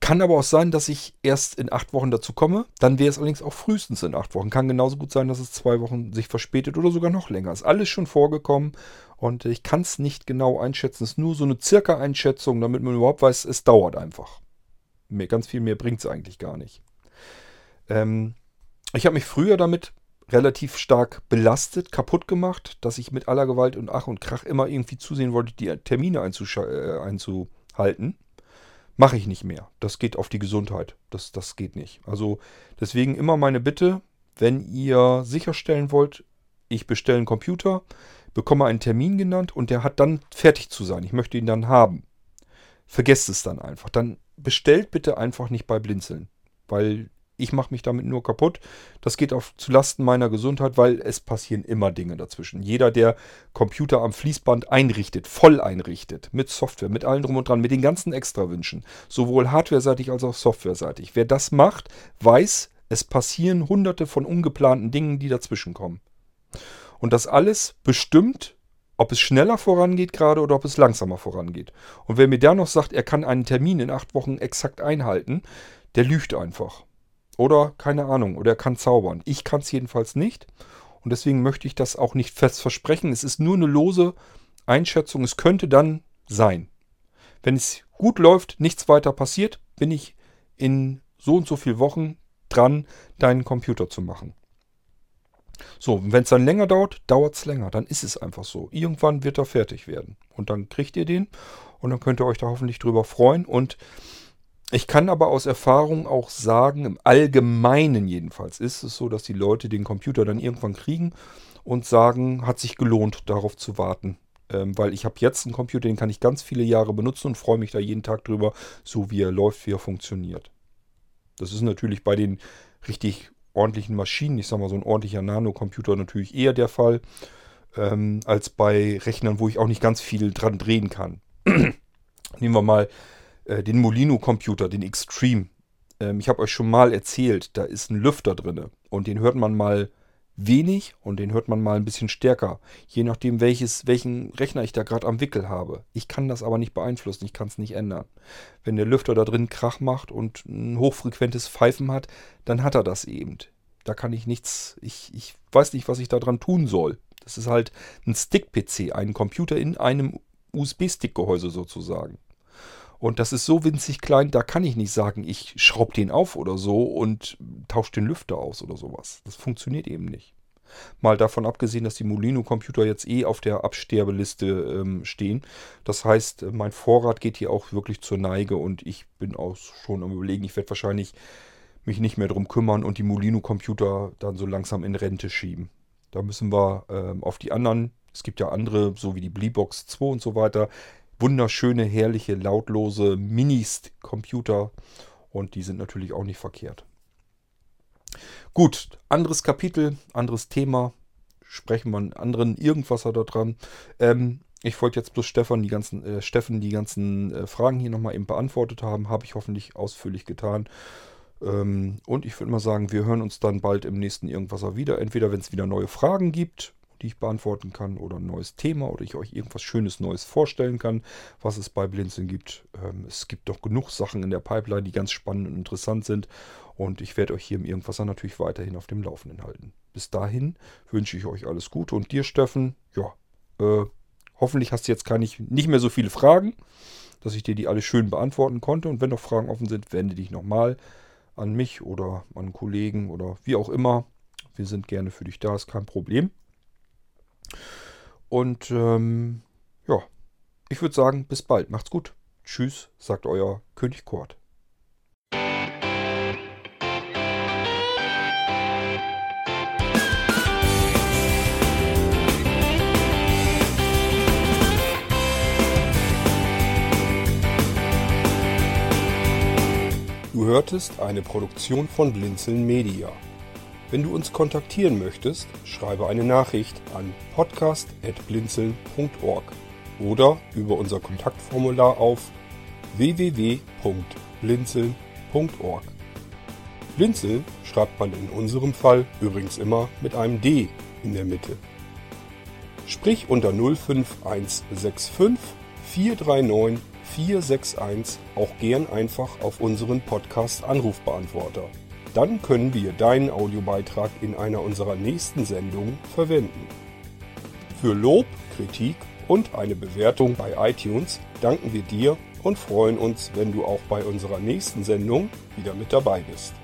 kann aber auch sein, dass ich erst in acht Wochen dazu komme. Dann wäre es allerdings auch frühestens in acht Wochen. Kann genauso gut sein, dass es zwei Wochen sich verspätet oder sogar noch länger. Ist alles schon vorgekommen und ich kann es nicht genau einschätzen. Es ist nur so eine circa Einschätzung, damit man überhaupt weiß, es dauert einfach. Mehr, ganz viel mehr bringt es eigentlich gar nicht. Ähm, ich habe mich früher damit relativ stark belastet, kaputt gemacht, dass ich mit aller Gewalt und Ach und Krach immer irgendwie zusehen wollte, die Termine äh, einzuhalten. Mache ich nicht mehr. Das geht auf die Gesundheit. Das, das geht nicht. Also deswegen immer meine Bitte, wenn ihr sicherstellen wollt, ich bestelle einen Computer, bekomme einen Termin genannt und der hat dann fertig zu sein. Ich möchte ihn dann haben. Vergesst es dann einfach. Dann bestellt bitte einfach nicht bei Blinzeln. Weil ich mache mich damit nur kaputt. Das geht auf zulasten meiner Gesundheit, weil es passieren immer Dinge dazwischen. Jeder, der Computer am Fließband einrichtet, voll einrichtet, mit Software, mit allem drum und dran, mit den ganzen Extrawünschen, sowohl hardwareseitig als auch softwareseitig. Wer das macht, weiß, es passieren hunderte von ungeplanten Dingen, die dazwischen kommen. Und das alles bestimmt, ob es schneller vorangeht gerade oder ob es langsamer vorangeht. Und wer mir da noch sagt, er kann einen Termin in acht Wochen exakt einhalten, der lügt einfach. Oder keine Ahnung, oder er kann zaubern. Ich kann es jedenfalls nicht. Und deswegen möchte ich das auch nicht fest versprechen. Es ist nur eine lose Einschätzung. Es könnte dann sein. Wenn es gut läuft, nichts weiter passiert, bin ich in so und so vielen Wochen dran, deinen Computer zu machen. So, wenn es dann länger dauert, dauert es länger. Dann ist es einfach so. Irgendwann wird er fertig werden. Und dann kriegt ihr den und dann könnt ihr euch da hoffentlich drüber freuen. Und ich kann aber aus Erfahrung auch sagen, im Allgemeinen jedenfalls ist es so, dass die Leute den Computer dann irgendwann kriegen und sagen, hat sich gelohnt, darauf zu warten. Ähm, weil ich habe jetzt einen Computer, den kann ich ganz viele Jahre benutzen und freue mich da jeden Tag drüber, so wie er läuft, wie er funktioniert. Das ist natürlich bei den richtig ordentlichen Maschinen, ich sage mal so ein ordentlicher Nano-Computer natürlich eher der Fall, ähm, als bei Rechnern, wo ich auch nicht ganz viel dran drehen kann. Nehmen wir mal äh, den Molino-Computer, den Extreme. Ähm, ich habe euch schon mal erzählt, da ist ein Lüfter drin. Und den hört man mal wenig und den hört man mal ein bisschen stärker. Je nachdem, welches, welchen Rechner ich da gerade am Wickel habe. Ich kann das aber nicht beeinflussen, ich kann es nicht ändern. Wenn der Lüfter da drin Krach macht und ein hochfrequentes Pfeifen hat, dann hat er das eben. Da kann ich nichts, ich, ich weiß nicht, was ich da dran tun soll. Das ist halt ein Stick-PC, ein Computer in einem USB-Stick-Gehäuse sozusagen. Und das ist so winzig klein, da kann ich nicht sagen, ich schraube den auf oder so und tausche den Lüfter aus oder sowas. Das funktioniert eben nicht. Mal davon abgesehen, dass die Molino-Computer jetzt eh auf der Absterbeliste ähm, stehen. Das heißt, mein Vorrat geht hier auch wirklich zur Neige und ich bin auch schon am Überlegen, ich werde wahrscheinlich mich nicht mehr drum kümmern und die Molino-Computer dann so langsam in Rente schieben. Da müssen wir ähm, auf die anderen, es gibt ja andere, so wie die Bleebox 2 und so weiter, wunderschöne, herrliche, lautlose Minis-Computer und die sind natürlich auch nicht verkehrt. Gut, anderes Kapitel, anderes Thema. Sprechen wir einen anderen Irgendwasser da dran. Ähm, ich wollte jetzt bloß Stefan die ganzen, äh, Steffen die ganzen äh, Fragen hier nochmal eben beantwortet haben. Habe ich hoffentlich ausführlich getan. Ähm, und ich würde mal sagen, wir hören uns dann bald im nächsten Irgendwasser wieder. Entweder wenn es wieder neue Fragen gibt die ich beantworten kann oder ein neues Thema oder ich euch irgendwas Schönes Neues vorstellen kann, was es bei Blinzeln gibt. Ähm, es gibt doch genug Sachen in der Pipeline, die ganz spannend und interessant sind und ich werde euch hier im Irgendwasser natürlich weiterhin auf dem Laufenden halten. Bis dahin wünsche ich euch alles Gute und dir, Steffen, ja, äh, hoffentlich hast du jetzt nicht, nicht mehr so viele Fragen, dass ich dir die alle schön beantworten konnte und wenn noch Fragen offen sind, wende dich nochmal an mich oder an Kollegen oder wie auch immer. Wir sind gerne für dich da, ist kein Problem. Und ähm, ja, ich würde sagen, bis bald. Macht's gut. Tschüss, sagt euer König Kort. Du hörtest eine Produktion von Blinzeln Media. Wenn du uns kontaktieren möchtest, schreibe eine Nachricht an podcast.blinzeln.org oder über unser Kontaktformular auf www.blinzeln.org. Blinzeln schreibt man in unserem Fall übrigens immer mit einem D in der Mitte. Sprich unter 05165 439 461 auch gern einfach auf unseren Podcast Anrufbeantworter. Dann können wir deinen Audiobeitrag in einer unserer nächsten Sendungen verwenden. Für Lob, Kritik und eine Bewertung bei iTunes danken wir dir und freuen uns, wenn du auch bei unserer nächsten Sendung wieder mit dabei bist.